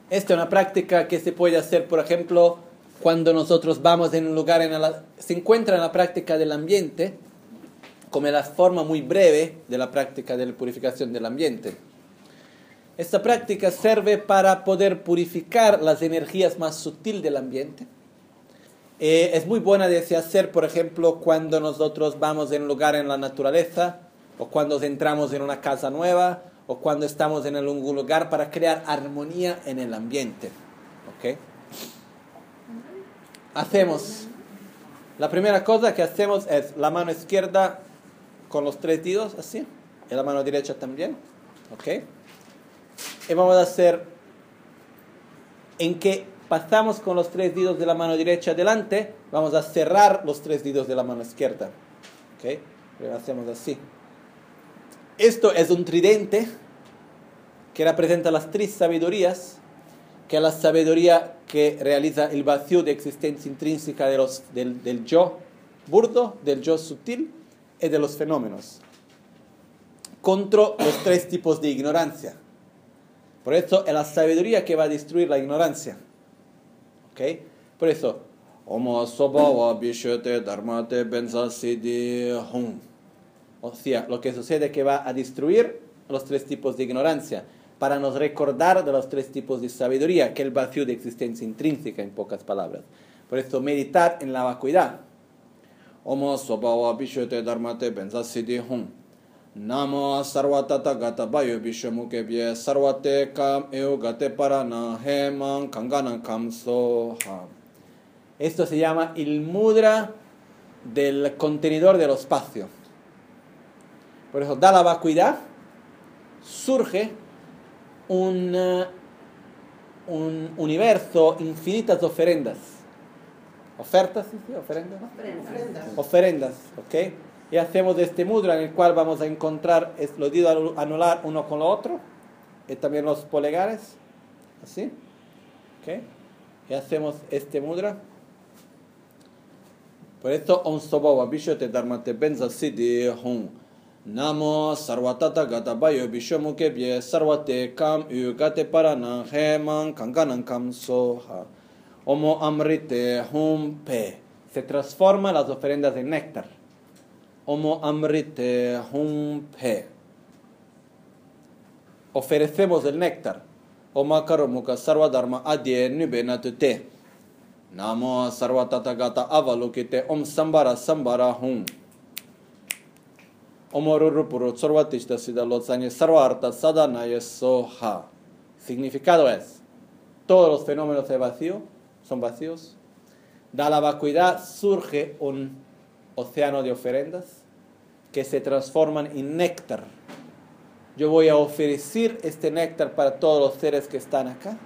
Esta es una práctica que se puede hacer, por ejemplo, cuando nosotros vamos en un lugar, en la- se encuentra en la práctica del ambiente, como la forma muy breve de la práctica de la purificación del ambiente. Esta práctica sirve para poder purificar las energías más sutiles del ambiente. Eh, es muy buena de hacer, por ejemplo, cuando nosotros vamos en un lugar en la naturaleza, o cuando entramos en una casa nueva, o cuando estamos en algún lugar para crear armonía en el ambiente. ¿Ok? Hacemos. La primera cosa que hacemos es la mano izquierda con los tres dedos, así. y la mano derecha también. ¿Ok? Y vamos a hacer en que pasamos con los tres dedos de la mano derecha adelante, vamos a cerrar los tres dedos de la mano izquierda. ¿Ok? Lo hacemos así. Esto es un tridente que representa las tres sabidurías, que es la sabiduría que realiza el vacío de existencia intrínseca de los, del, del yo burdo, del yo sutil y de los fenómenos, contra los tres tipos de ignorancia. Por eso es la sabiduría que va a destruir la ignorancia. ¿Ok? Por eso, Omo soba bishote dharmate benza siddhi hum. O sea, lo que sucede es que va a destruir los tres tipos de ignorancia para nos recordar de los tres tipos de sabiduría, que es el vacío de existencia intrínseca, en pocas palabras. Por eso, meditar en la vacuidad. Omo soba bishote dharmate benza siddhi hum. Namo sarvatata gata bayo bishomuke bye sarvate kam eo gate parana heman kangana kam soha. Esto se llama el mudra del contenedor del espacio. Por eso, da la vacuidad, surge un, un universo, infinitas ofrendas. ¿Ofertas? ¿sí? ¿Oferendas? Ofrendas. Ofrendas, ¿ok? Y hacemos este mudra en el cual vamos a encontrar es- los dedos anular uno con lo otro, y también los polegares, así, ¿ok? Y hacemos este mudra. Por esto, Om Sobawa Bishote Dharmate Benza Siddhi Hum. Namo sarvatata gatabayo bishomukebye sarvate kam yu gate parana heman kam soha. omo amrite hum pe. Se transforma las ofrendas en néctar. omo amrite hum pe. Ofrecemos el néctar. Omakaromuka karomuka sarvadharma adye nubenatute Namo sarvatata gata avalukite om sambara sambara hum. Omorurupuru Sarvatishta Siddhalotsanye Sarvarta Sadanaya Soha. Significado es, todos los fenómenos de vacío son vacíos. Da la vacuidad surge un océano de ofrendas que se transforman en néctar. Yo voy a ofrecer este néctar para todos los seres que están acá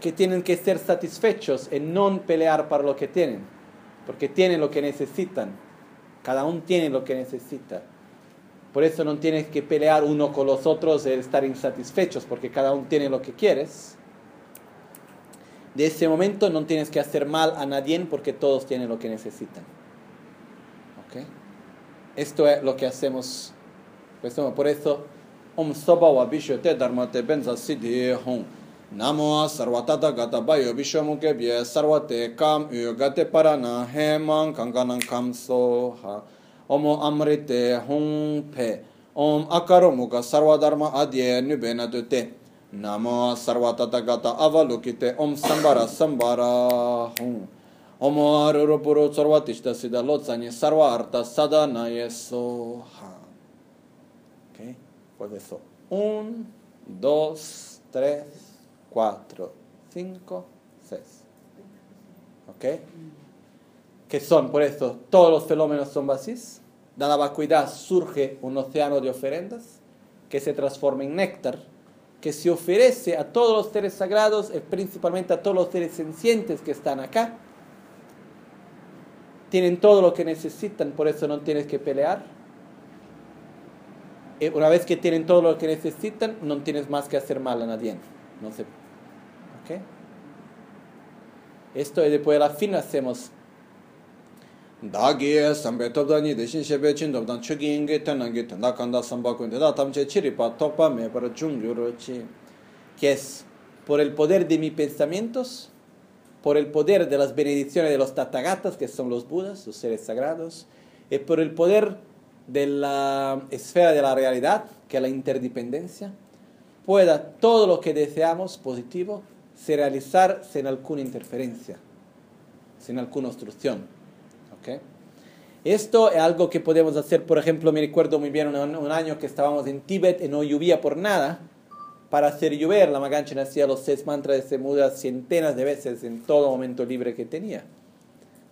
que tienen que ser satisfechos en no pelear para lo que tienen, porque tienen lo que necesitan. Cada uno tiene lo que necesita. Por eso no tienes que pelear uno con los otros de estar insatisfechos, porque cada uno tiene lo que quieres. De ese momento no tienes que hacer mal a nadie porque todos tienen lo que necesitan. ¿Ok? Esto es lo que hacemos. Pues, Por eso, Namo Sarvatata Gata Bayo Bishomuke Bye Sarvate Kam Yu Gate Parana Heman Kanganan Kam Soha. Omo Amrite Hum Pe. Om Akaromuka Sarvadharma Adye Nubena Dute. Namo Sarvatata Gata Avalokite Om Sambara Sambara Hum. Omo Arurupuru Sarvatishta Siddha Lotsanye Sarva Arta Sadanaye Soha. Ok, pues eso. Un, dos, tres, cuatro, cinco, seis. ¿Ok? Que son, por eso, todos los fenómenos son vacíos. Da la vacuidad surge un océano de ofrendas que se transforma en néctar, que se ofrece a todos los seres sagrados, y principalmente a todos los seres sencientes que están acá. Tienen todo lo que necesitan, por eso no tienes que pelear. Y una vez que tienen todo lo que necesitan, no tienes más que hacer mal a nadie. No sé. Esto y después a la fin hacemos. Dagi sambetobdani deshin shebe chindobdan chugingi tenangi tenda kanda samba kunde da tamche chiripa topa me para chungyurochi. Que es por el poder de mis pensamientos, por el poder de las benedicciones de los tatagatas, que son los budas, los seres sagrados, y por el poder de la esfera de la realidad, que es la interdependencia, pueda todo lo que deseamos positivo se realizar sin alguna interferencia, sin alguna obstrucción. ¿ok? Esto es algo que podemos hacer, por ejemplo, me recuerdo muy bien un, año que estábamos en Tíbet y no llovía por nada. Para hacer llover, la Maganchen hacía los seis mantras de Semuda centenas de veces en todo momento libre que tenía.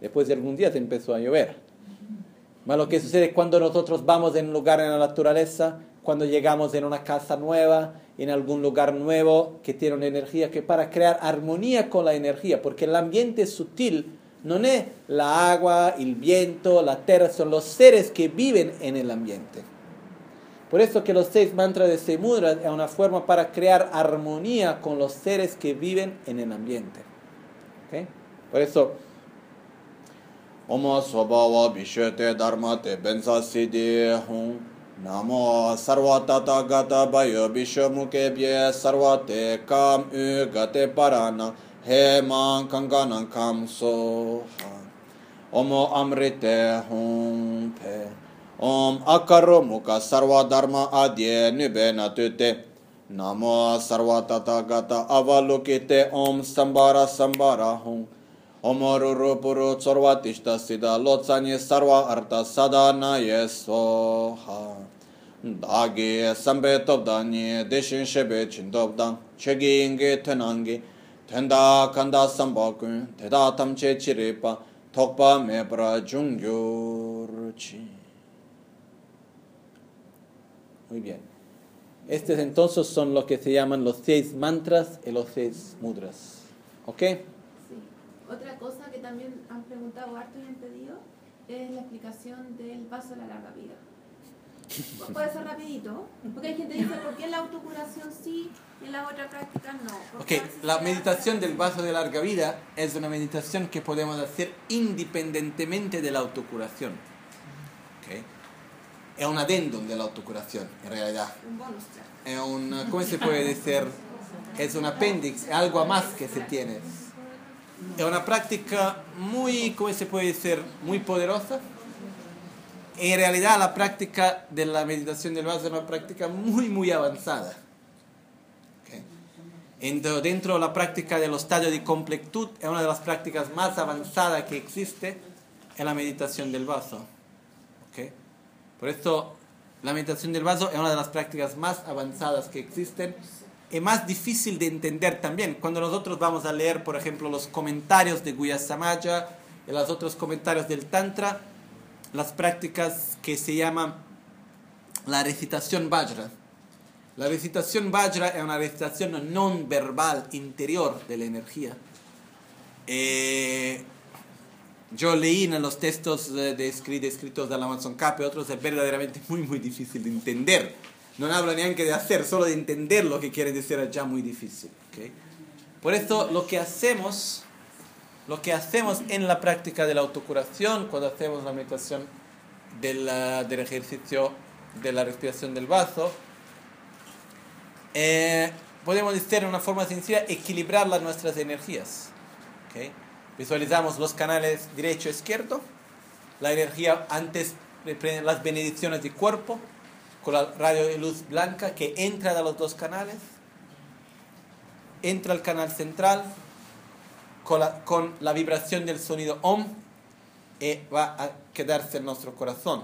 Después de algún día se empezó a llover. Mas lo que sucede cuando nosotros vamos en un lugar en la naturaleza, cuando llegamos en una casa nueva, en algún lugar nuevo que tiene una energía, que para crear armonía con la energía, porque el ambiente sutil no es la agua, el viento, la tierra, son los seres que viven en el ambiente. Por eso que los seis mantras de Semudra es una forma para crear armonía con los seres que viven en el ambiente. Por eso, Sobhava Vishwate Dharmate Bensa Siddhi Hum Namo Sarva Tata Gata Bayo Vishwamuke Bye Sarvate Kam U Gate Parana He Man Kanganan Kam Soha Omo Amrite Hum Pe Om Akaro Mukha Sarva Dharma Adye Nibena Tute Namo Sarva Tata Gata Avalokite Om Sambara Sambara Hum Omoruru Puru Tsorva Tishta Siddha Lotsani Sarva Arta Sadana Yesoha Dagi Sambe Tobdani Deshin Shebe Chindobdan Chegi Tenangi Tenda Kanda Sambakun Chiripa Tokpa Mebra Jungyurchi Muy bien. Estos entonces son lo que se llaman los seis mantras y los seis mudras. ¿Ok? Otra cosa que también han preguntado harto y han pedido es la explicación del vaso de la larga vida. <laughs> Pu- Puede ser rapidito, porque hay gente que dice, ¿por qué en la autocuración sí y en la otra práctica no? ¿Por Ok, a la meditación del vaso de larga vida es una meditación que podemos hacer independientemente de la autocuración. Ok. Es un adendum de la autocuración, en realidad. Un bonus. Es un, ¿cómo se puede decir? Es un apéndice, algo más que se tiene. Es una práctica muy, ¿cómo se puede decir? Muy poderosa. En realidad la práctica de la meditación del vaso es una práctica muy, muy avanzada. Ok. Ento- Dentro de la práctica de los estadios de completud, es una de las prácticas más avanzadas que existe en la meditación del vaso. Ok. Por esto, la meditación del vaso es una de las prácticas más avanzadas que existen y más difícil de entender también. Cuando nosotros vamos a leer, por ejemplo, los comentarios de Guya Samaya y los otros comentarios del Tantra, las prácticas que se llaman la recitación Vajra. La recitación Vajra es una recitación non verbal interior de la energía. Eh, yo leí en los textos de, de escri- escritos de Amazon Cap y otros, es verdaderamente muy, muy difícil de entender. No hablo ni aunque de hacer, solo de entender lo que quiere decir es ya muy difícil. ¿ok? Por eso lo que hacemos, lo que hacemos en la práctica de la autocuración, cuando hacemos la meditación de del ejercicio de la respiración del vaso, eh, podemos decir de una forma sencilla, equilibrar las nuestras energías. ¿ok? Visualizamos los canales derecho e izquierdo, la energía antes las benedicciones del cuerpo, con la radio de luz blanca que entra de los dos canales, entra al canal central con la, con la vibración del sonido OM y va a quedarse en nuestro corazón.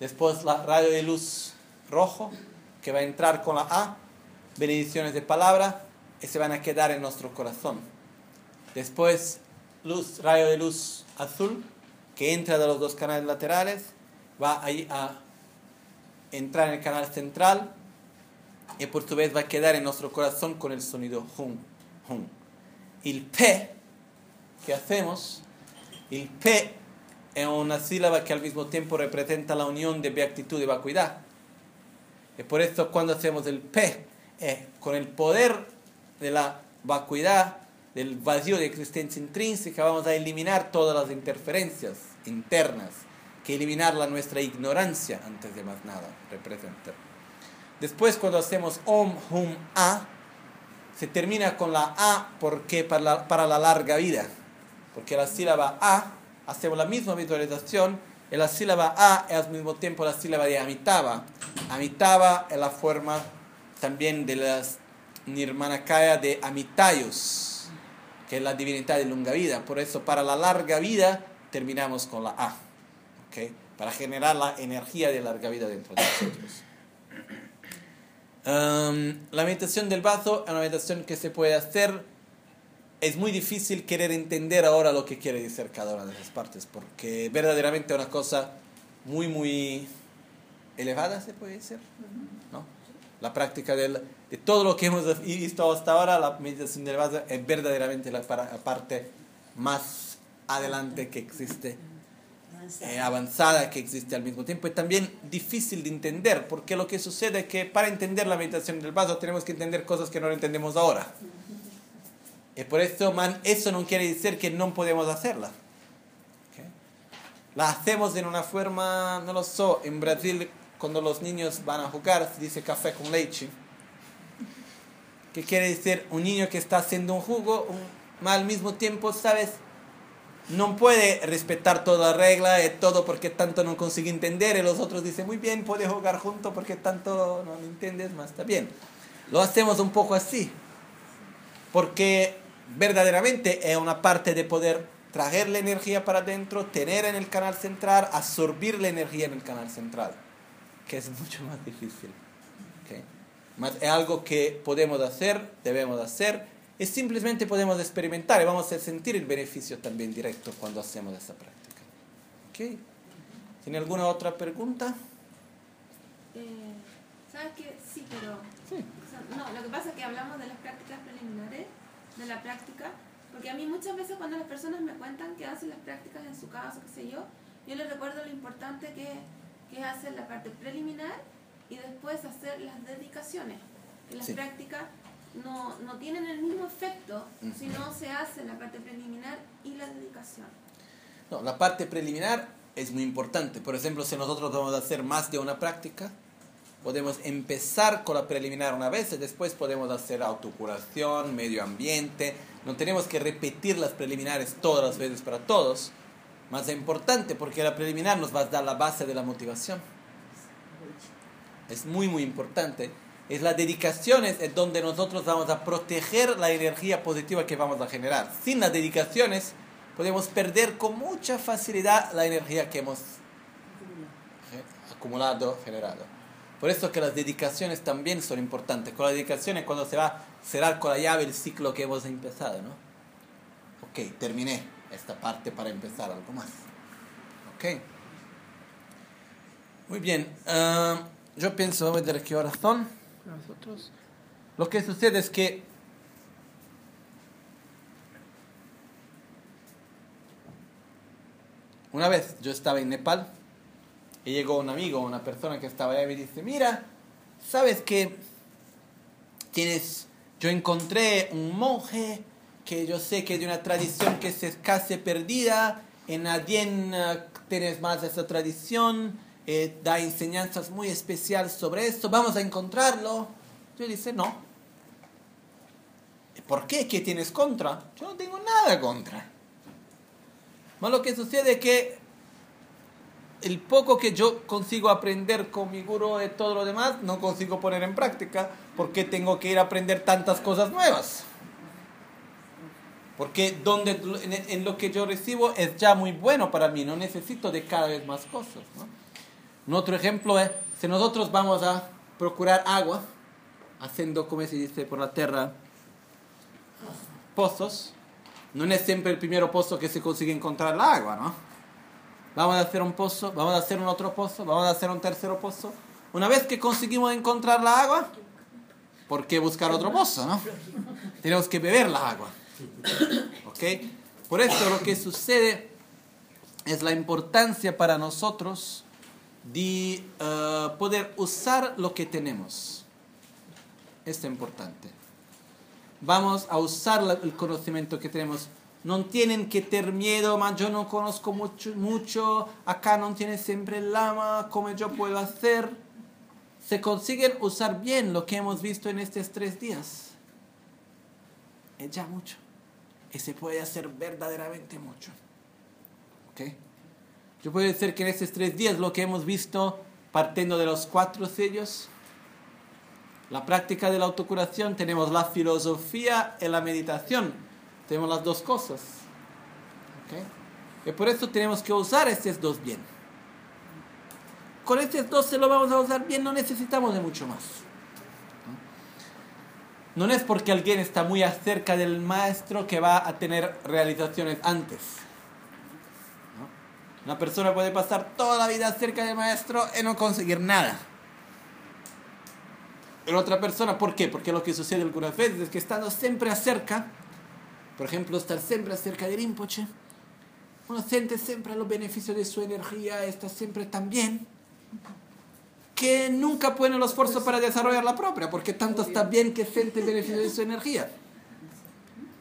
Después la radio de luz rojo que va a entrar con la A, benedicciones de palabra y se van a quedar en nuestro corazón. Después luz, rayo de luz azul que entra de los dos canales laterales, va ahí a entrar en el canal central y por su vez va a quedar en nuestro corazón con el sonido hum, hum. El P que hacemos, el P es una sílaba que al mismo tiempo representa la unión de beatitud y vacuidad. Y por eso cuando hacemos el P, eh, con el poder de la vacuidad, del vacío de existencia intrínseca, vamos a eliminar todas las interferencias internas, que eliminar la nuestra ignorancia antes de más nada representa. Después cuando hacemos Om, Hum, A, se termina con la A porque para la, para la larga vida, porque la sílaba A, hacemos la misma visualización, y la sílaba A es al mismo tiempo la sílaba de Amitabha. Amitabha es la forma también de las Nirmanakaya de Amitayus, que es la divinidad de longa vida. Por eso, para la larga vida, terminamos con la A, ¿ok? para generar la energía de larga vida dentro de nosotros. Um, la meditación del vaso es una meditación que se puede hacer. Es muy difícil querer entender ahora lo que quiere decir cada una de esas partes, porque verdaderamente es una cosa muy, muy elevada, se puede decir. ¿no? La práctica del, de todo lo que hemos visto hasta ahora, la meditación del vaso es verdaderamente la, para- la parte más adelante que existe, eh, avanzada que existe al mismo tiempo y también difícil de entender, porque lo que sucede es que para entender la meditación del vaso tenemos que entender cosas que no entendemos ahora. Y por eso, man, eso no quiere decir que no podemos hacerla. ¿ok? La hacemos en una forma, no lo sé, en Brasil cuando los niños van a jugar se dice café con leche. Que quiere decir un niño que está haciendo un jugo, un, al mismo tiempo, ¿sabes? No puede respetar toda la regla y todo porque tanto no consigue entender y los otros dicen, muy bien, puede jugar junto porque tanto no entiendes, más está bien. Lo hacemos un poco así, porque verdaderamente es una parte de poder traer la energía para adentro, tener en el canal central, absorbir la energía en el canal central, que es mucho más difícil. ¿ok? Mas es algo que podemos hacer, debemos hacer, y simplemente podemos experimentar y vamos a sentir el beneficio también directo cuando hacemos esa práctica. ¿ok? ¿Tiene alguna otra pregunta? Eh, ¿Sabes qué? Sí, pero... Sí. no, lo que pasa es que hablamos de las prácticas preliminares, de la práctica, porque a mí muchas veces cuando las personas me cuentan que hacen las prácticas en su casa, qué sé yo, yo les recuerdo lo importante que, que es hacer la parte preliminar y después hacer las dedicaciones. Las Sí. prácticas no, no tienen el mismo efecto si no se hace la parte preliminar y la dedicación. No, la parte preliminar es muy importante. Por ejemplo, si nosotros vamos a hacer más de una práctica, podemos empezar con la preliminar una vez y después podemos hacer autocuración, medio ambiente. No tenemos que repetir las preliminares todas las veces para todos. Más importante porque la preliminar nos va a dar la base de la motivación. Es muy, muy importante. Es la dedicación es es donde nosotros vamos a proteger la energía positiva que vamos a generar. Sin las dedicaciones podemos perder con mucha facilidad la energía que hemos acumulado, generado. Por eso que las dedicaciones también son importantes. Con las dedicaciones cuando se va a cerrar con la llave el ciclo que hemos empezado, ¿no? Ok, terminé esta parte para empezar algo más. Ok. Muy bien. ah, yo pienso, vamos a ver qué horas son. Nosotros. Lo que sucede es que una vez yo estaba en Nepal y llegó un amigo, una persona que estaba allá y me dice, mira, ¿sabes que tienes, yo encontré un monje que yo sé que es de una tradición que es casi perdida, en Adien eh, tienes más esa tradición, eh, da enseñanzas muy especiales sobre esto, vamos a encontrarlo. Yo dice, no. ¿Por qué? ¿Qué tienes contra? Yo no tengo nada contra. Mas lo que sucede es que el poco que yo consigo aprender con mi gurú y todo lo demás, no consigo poner en práctica porque tengo que ir a aprender tantas cosas nuevas. Porque donde, en lo que yo recibo es ya muy bueno para mí, no necesito de cada vez más cosas. ¿no? Otro ejemplo es, si nosotros vamos a procurar agua, haciendo, como se dice por la tierra, pozos, no es siempre el primer pozo que se consigue encontrar el agua, ¿no? Vamos a hacer un pozo, vamos a hacer un otro pozo, vamos a hacer un tercero pozo. Una vez que conseguimos encontrar la agua, ¿por qué buscar otro pozo, no? Tenemos que beber la agua. ¿Ok? Por eso lo que sucede es la importancia para nosotros de eh, poder usar lo que tenemos. Es importante. Vamos a usar el conocimiento que tenemos. No tienen que tener miedo, mas yo no conozco mucho, mucho, acá no tiene siempre el lama, ¿cómo yo puedo hacer? Se consiguen usar bien lo que hemos visto en estos tres días. Es ya mucho. Y se puede hacer verdaderamente mucho. ¿Ok? Yo puedo decir que en estos tres días lo que hemos visto, partiendo de los cuatro sellos, la práctica de la autocuración, tenemos la filosofía y la meditación. Tenemos las dos cosas. ¿Ok? Y por eso tenemos que usar estos dos bien. Con estos dos se lo vamos a usar bien, no necesitamos de mucho más. No es porque alguien está muy cerca del maestro que va a tener realizaciones antes. Una persona puede pasar toda la vida cerca del maestro y no conseguir nada. Pero otra persona, ¿por qué? Porque lo que sucede algunas veces es que estando siempre acerca, por ejemplo, estar siempre acerca del Rinpoche, uno siente siempre los beneficios de su energía, está siempre tan bien, que nunca pone el esfuerzo para desarrollar la propia, porque tanto está bien que siente el beneficio de su energía.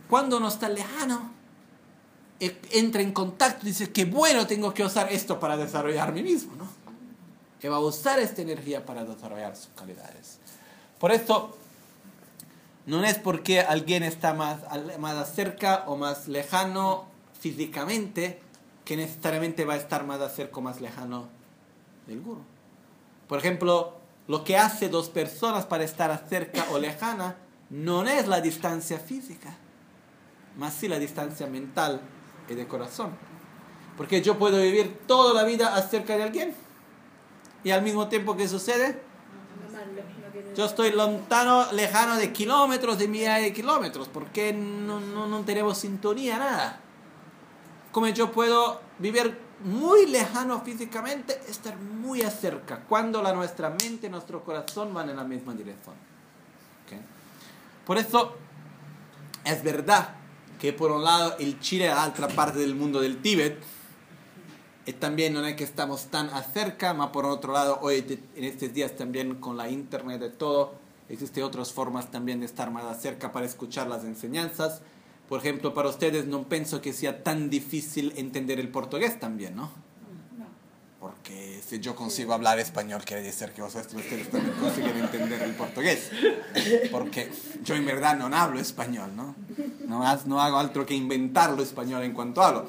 Cuando uno está lejano, entra en contacto y dice, qué bueno tengo que usar esto para desarrollar mí mismo, ¿no? Que va a usar esta energía para desarrollar sus calidades. Por eso, no es porque alguien está más, más cerca o más lejano físicamente que necesariamente va a estar más cerca o más lejano del guru. Por ejemplo, lo que hace dos personas para estar cerca o lejana no es la distancia física, más sí la distancia mental y de corazón. Porque yo puedo vivir toda la vida acerca de alguien y al mismo tiempo que sucede, yo estoy lontano, lejano de kilómetros, de miles de kilómetros, porque no, no, no tenemos sintonía, nada. Como yo puedo vivir muy lejano físicamente, estar muy cerca, cuando la, nuestra mente y nuestro corazón van en la misma dirección. ¿Ok? Por eso es verdad que por un lado el Chile, la otra parte del mundo del Tíbet, y también no es que estamos tan cerca, más por otro lado, hoy en estos días también con la internet de todo, existen otras formas también de estar más cerca para escuchar las enseñanzas. Por ejemplo, para ustedes no pienso que sea tan difícil entender el portugués también, ¿no? Porque si yo consigo hablar español, quiere decir que vosotros ustedes también consiguen entender el portugués. Porque yo en verdad no hablo español, ¿no? No, no hago otro que inventarlo español en cuanto hablo.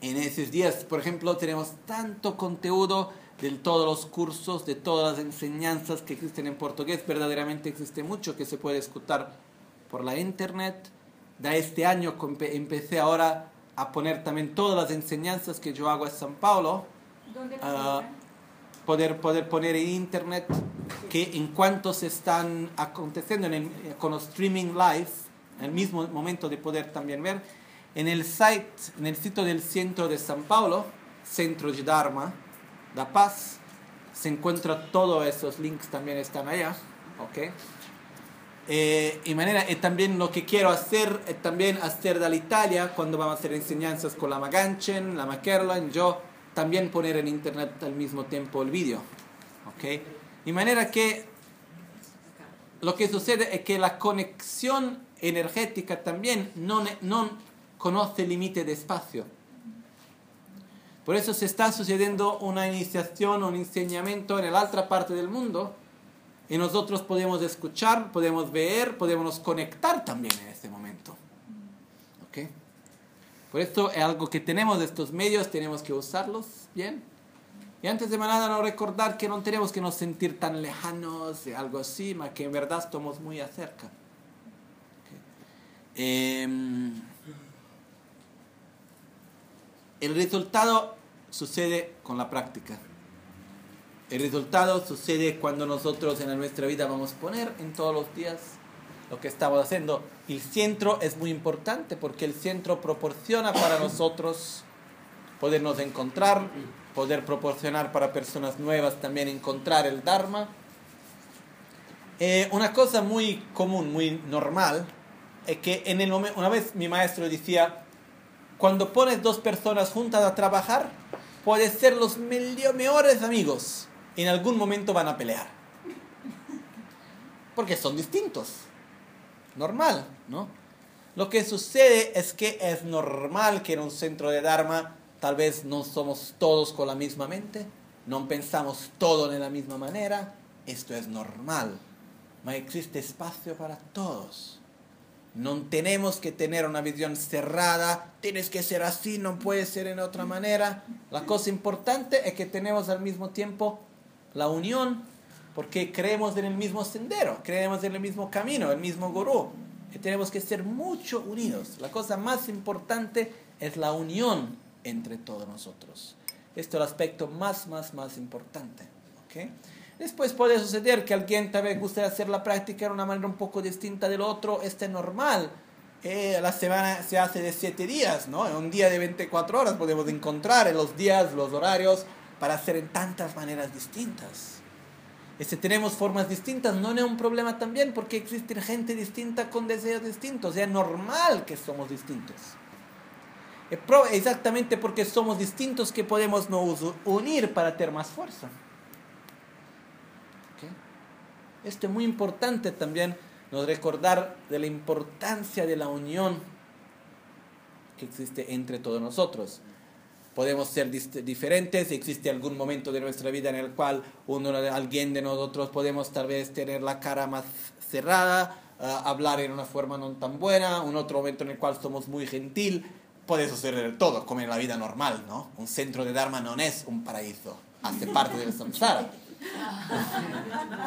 En esos días, por ejemplo, tenemos tanto contenido de todos los cursos, de todas las enseñanzas que existen en portugués. Verdaderamente existe mucho que se puede escuchar por la internet. De este año empecé ahora a poner también todas las enseñanzas que yo hago en San Paulo ¿Dónde la Ah, encuentran? poder, poder poner en internet que en cuanto se están aconteciendo en el- con los streaming live, en el mismo momento de poder también ver, en el site, en el sitio del centro de San Paulo, Centro de Dharma, da Paz, se encuentra todos esos links también están allá, ¿ok? Eh, y manera, y también lo que quiero hacer es también hacer de la Italia, cuando vamos a hacer enseñanzas con la Maganchen, la Makerlan, yo también poner en internet al mismo tiempo el vídeo. ¿ok? De manera que lo que sucede es que la conexión energética también no, no conoce límite de espacio. Por eso se está sucediendo una iniciación, un enseñamiento en la otra parte del mundo y nosotros podemos escuchar, podemos ver, podemos conectar también en este momento. ¿Ok? Por eso es algo que tenemos de estos medios, tenemos que usarlos bien. Y antes de nada, no recordar que no tenemos que nos sentir tan lejanos de algo así, más que en verdad estamos muy cerca. ¿Ok? Em, el resultado sucede con la práctica. El resultado sucede cuando nosotros en nuestra vida vamos a poner en todos los días lo que estamos haciendo. El centro es muy importante porque el centro proporciona para nosotros podernos encontrar, poder proporcionar para personas nuevas también encontrar el Dharma. Eh, una cosa muy común, muy normal, es que en el momento, una vez mi maestro decía, cuando pones dos personas juntas a trabajar, pueden ser los mejores amigos. En algún momento van a pelear. Porque son distintos. Normal, ¿no? Lo que sucede es que es normal que en un centro de Dharma tal vez no somos todos con la misma mente, no pensamos todo de la misma manera. Esto es normal. Pero existe espacio para todos. No tenemos que tener una visión cerrada, tienes que ser así, no puede ser en otra manera. La cosa importante es que tenemos al mismo tiempo la unión, porque creemos en el mismo sendero, creemos en el mismo camino, el mismo gurú. Y tenemos que ser mucho unidos. La cosa más importante es la unión entre todos nosotros. Esto es el aspecto más, más, más importante. ¿ok? Después puede suceder que alguien tal vez guste hacer la práctica de una manera un poco distinta del otro, este es normal. eh, la semana se hace de 7 días, ¿no? Un día de 24 horas podemos encontrar en los días, los horarios, para hacer en tantas maneras distintas. Si tenemos formas distintas, no es un problema también, porque existe gente distinta con deseos distintos. Es normal que somos distintos. Pro- exactamente porque somos distintos que podemos nos unir para tener más fuerza. ¿Ok? Esto es muy importante también, nos recordar de la importancia de la unión que existe entre todos nosotros. Podemos ser diferentes, existe algún momento de nuestra vida en el cual uno, alguien de nosotros podemos tal vez tener la cara más cerrada, ah, hablar en una forma no tan buena, un otro momento en el cual somos muy gentil. Puede suceder todo, como en la vida normal, ¿no? Un centro de Dharma no es un paraíso, hace parte del samsara.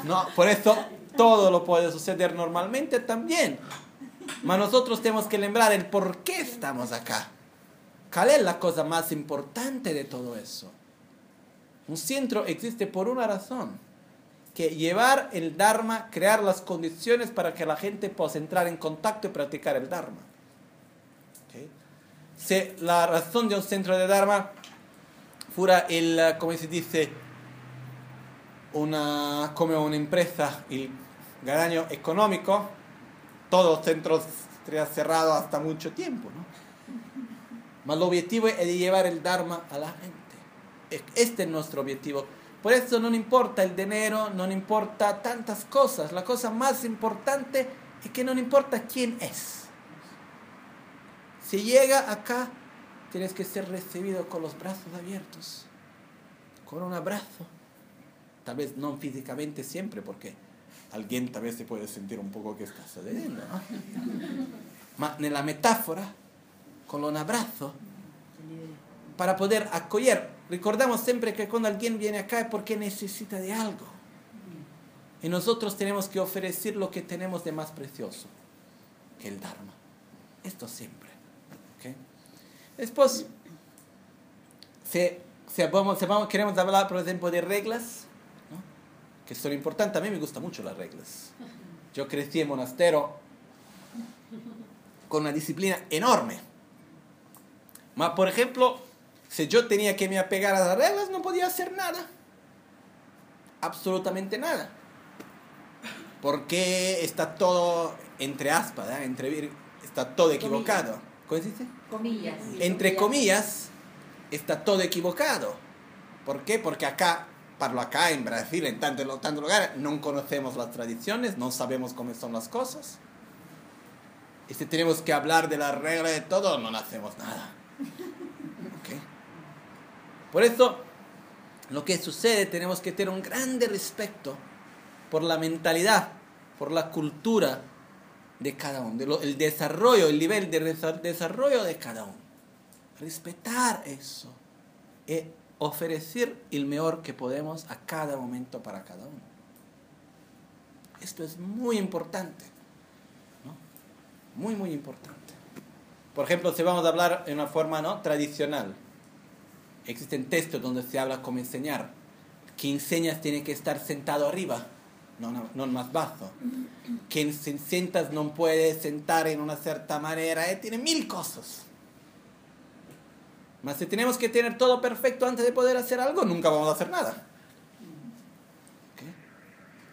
No, por eso todo lo puede suceder normalmente también. Pero nosotros tenemos que lembrar el por qué estamos acá. ¿Cuál es la cosa más importante de todo eso? Un centro existe por una razón, que llevar el Dharma, crear las condiciones para que la gente pueda entrar en contacto y practicar el Dharma. ¿Ok? Si la razón de un centro de Dharma fuera el, eh, como se dice, una, como una empresa y ganaño económico, todos los centros estarían cerrados hasta mucho tiempo, ¿no? Mas el objetivo es llevar el Dharma a la gente. Es- Este es nuestro objetivo. Por eso no importa el dinero, no importa tantas cosas. La cosa más importante es que no importa quién es. Si llega acá, tienes que ser recibido con los brazos abiertos, con un abrazo. Tal vez no físicamente siempre, porque alguien tal vez se puede sentir un poco que está sucediendo, ¿no? Ma nella metáfora, con un abrazo, para poder acoger. Recordamos siempre que cuando alguien viene acá es porque necesita de algo. Y nosotros tenemos que ofrecer lo que tenemos de más precioso, que el Dharma. Esto siempre. ¿ok? Después, si, si vamos, si vamos- queremos hablar, por ejemplo, de reglas, ¿no? que son importantes, a mí me gustan mucho las reglas. Yo crecí en monasterio con una disciplina enorme. Mas, por ejemplo, si yo tenía que me apegar a las reglas, no podía hacer nada. Absolutamente nada. Porque está todo entre aspas, ¿eh? entre está todo equivocado. ¿Cómo dice? Comillas. Entre comillas, está todo equivocado. ¿Por qué? Porque acá, parlo acá en Brasil, en tantos tanto lugares, no conocemos las tradiciones, no sabemos cómo son las cosas. Y si tenemos que hablar de la regla de todo, no hacemos nada. ¿Ok? Por eso, lo que sucede, tenemos que tener un grande respeto por la mentalidad, por la cultura de cada uno, el desarrollo, el nivel de desa- desarrollo de cada uno. Respetar eso y ofrecer el mejor que podemos a cada momento para cada uno. Esto es muy importante. Muy, muy importante. Por ejemplo, si vamos a hablar en una forma ¿no? tradicional, existen textos donde se habla cómo enseñar. Quien enseñas tiene que estar sentado arriba, no, no, no más bajo. Quien se sientas no puede sentar en una cierta manera, eh, tiene mil cosas. Mas si tenemos que tener todo perfecto antes de poder hacer algo, nunca vamos a hacer nada. ¿Ok?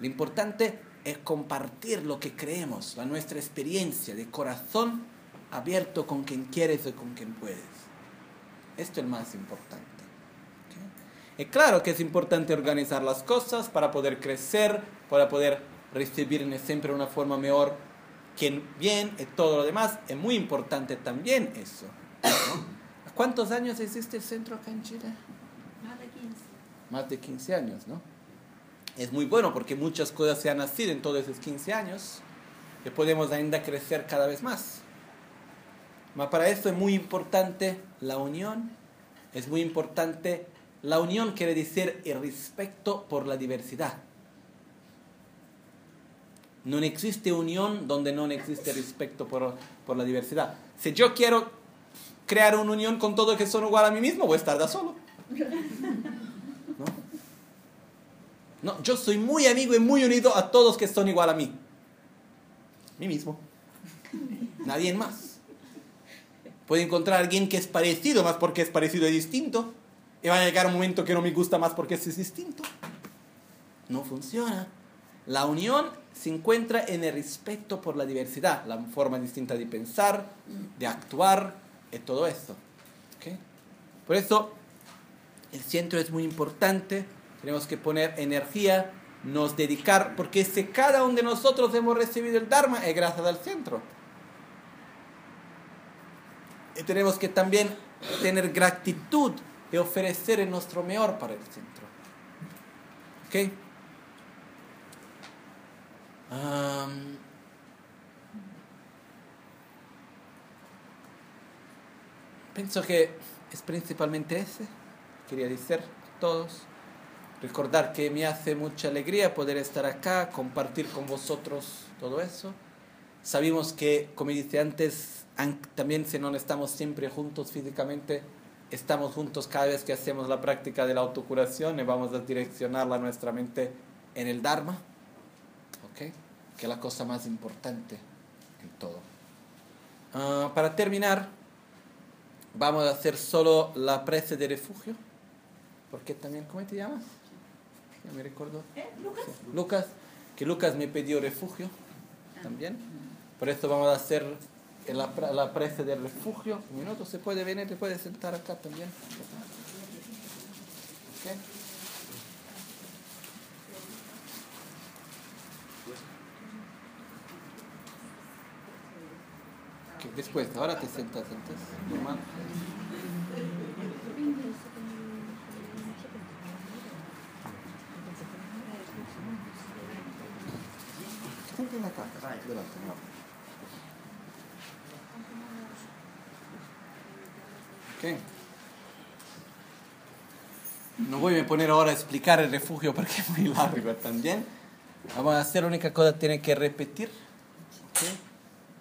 Lo importante es compartir lo que creemos, la nuestra experiencia de corazón abierto con quien quieres y con quien puedes. Esto es lo más importante. ¿ok? Es claro que es importante organizar las cosas para poder crecer, para poder recibir siempre una forma mejor quien bien y todo lo demás. Es muy importante también eso. ¿Cuántos años existe el centro acá en Chile? Más de 15. Más de 15 años, ¿no? Es muy bueno porque muchas cosas se han nacido en todos esos 15 años y podemos ainda crecer cada vez más. Mas para esto es muy importante la unión, es muy importante, la unión quiere decir el respeto por la diversidad. No existe unión donde no existe respeto por, por la diversidad. Si yo quiero crear una unión con todos que son igual a mí mismo, voy a estar da solo. ¿No? No, yo soy muy amigo y muy unido a todos que son igual a mí. Mí mismo. nadie más. Puede encontrar a alguien que es parecido, más porque es parecido y distinto. Y va a llegar un momento que no me gusta más porque es distinto. No funciona. La unión se encuentra en el respeto por la diversidad, la forma distinta de pensar, de actuar, y todo esto. ¿Ok? Por eso, el centro es muy importante. Tenemos que poner energía, nos dedicar, porque si cada uno de nosotros hemos recibido el Dharma, es gracias al centro. Tenemos que también tener gratitud y ofrecer nuestro mejor para el centro. ¿Ok? Am, pienso que es principalmente ese, quería decir todos. Recordar que me hace mucha alegría poder estar acá, compartir con vosotros todo eso. Sabemos que, como dice antes, an- también si no estamos siempre juntos físicamente, estamos juntos cada vez que hacemos la práctica de la autocuración y vamos a direccionarla nuestra mente en el Dharma, ¿ok? que es la cosa más importante en todo. Ah, para terminar, vamos a hacer solo la prece de refugio, porque también, ¿cómo te llamas? Ya me recuerdo. ¿Eh, Lucas? Sí, Lucas, que Lucas me pidió refugio también. Por eso vamos a hacer la, la prece del refugio. Un minuto, se puede venir, te puede sentar acá también. Ok. Ok, Después, ahora te sientas antes, normal. Siéntate acá, delante, no. Ok. No voy a poner ahora a explicar el refugio porque es muy largo también. Vamos a hacer la única cosa, tiene que repetir.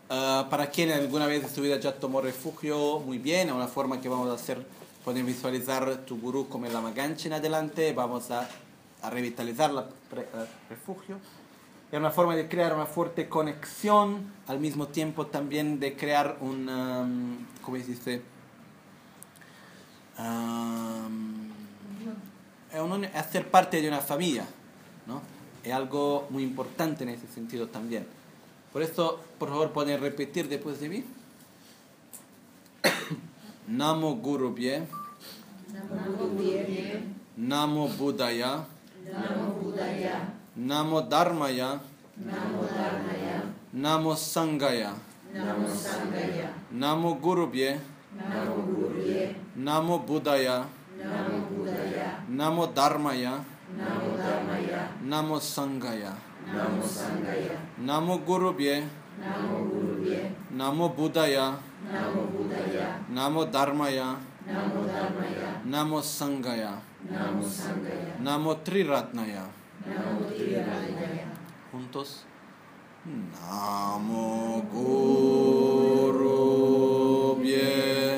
Ah, para quien alguna vez en su vida ya tomó refugio, muy bien, es una forma que vamos a hacer, pueden visualizar tu gurú como el Lamaganchi en adelante, vamos a, a revitalizar la el refugio. Es una forma de crear una fuerte conexión, al mismo tiempo también de crear un, um, ¿cómo se dice? Um, es un- es ser parte de una familia, ¿no? Es algo muy importante en ese sentido también. Por eso, por favor, pueden repetir después de mí. <coughs> Namo Guru Bhye. Namo Buddhaya. Namo Dharmaya. Namo Sangaya. Namo Guru Bhye. Namo Buddhaya. Namo Dharmaya. Namo Sangaya. Namo Guru Bhye. Namo Buddhaya. Namo Dharmaya. Namo Sangaya. Namo Triratnaya. Juntos. Namo Guru Bhye.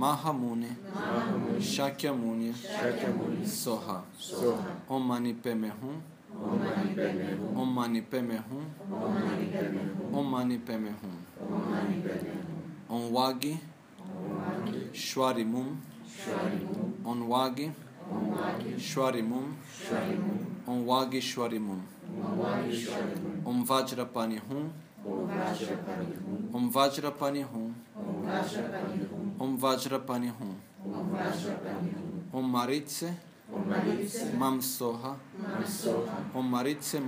Mahamuni, Mahamuni, Shakyamuni, Shakyamuni, Soha. Soha, Om Mani Padme Hum, Om Mani Padme Hum, Om Mani Padme Hum, Om Mani Padme Hum, Om Mani Padme Hum. Om Mani Padme Hum, Om Wagi, Om Wagi, Shwarimum, Shwarimum, Om Wagi, Om Wagi, Shwarimum, Shwarimum, Om Wagi Shwarimum. Om Wagi Shwarimum, Om Vajrapani Hum, Om Vajrapani Hum, Om Vajrapani Hum, Om Vajrapani Hum, Om Vajrapani Hum. Om Vajrapani Hum, Om Maritse, Om Maritse, Mam Soha, Mam Soha, Om Maritse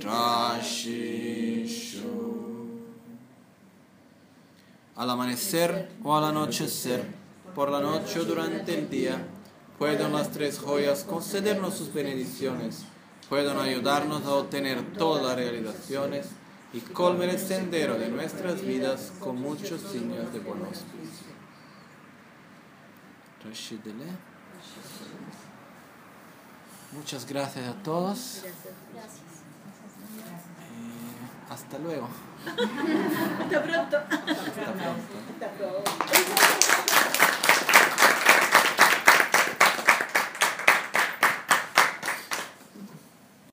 trashisho Al amanecer o al anochecer, por la noche o durante el día, pueden las tres joyas concedernos sus bendiciones, pueden ayudarnos a obtener todas las realizaciones, y colmen el sendero de nuestras vidas con muchos signos de buen auspicio. Rashidele. Muchas gracias a todos. Eh, hasta luego. <laughs> Hasta pronto. Hasta pronto. Hasta pronto.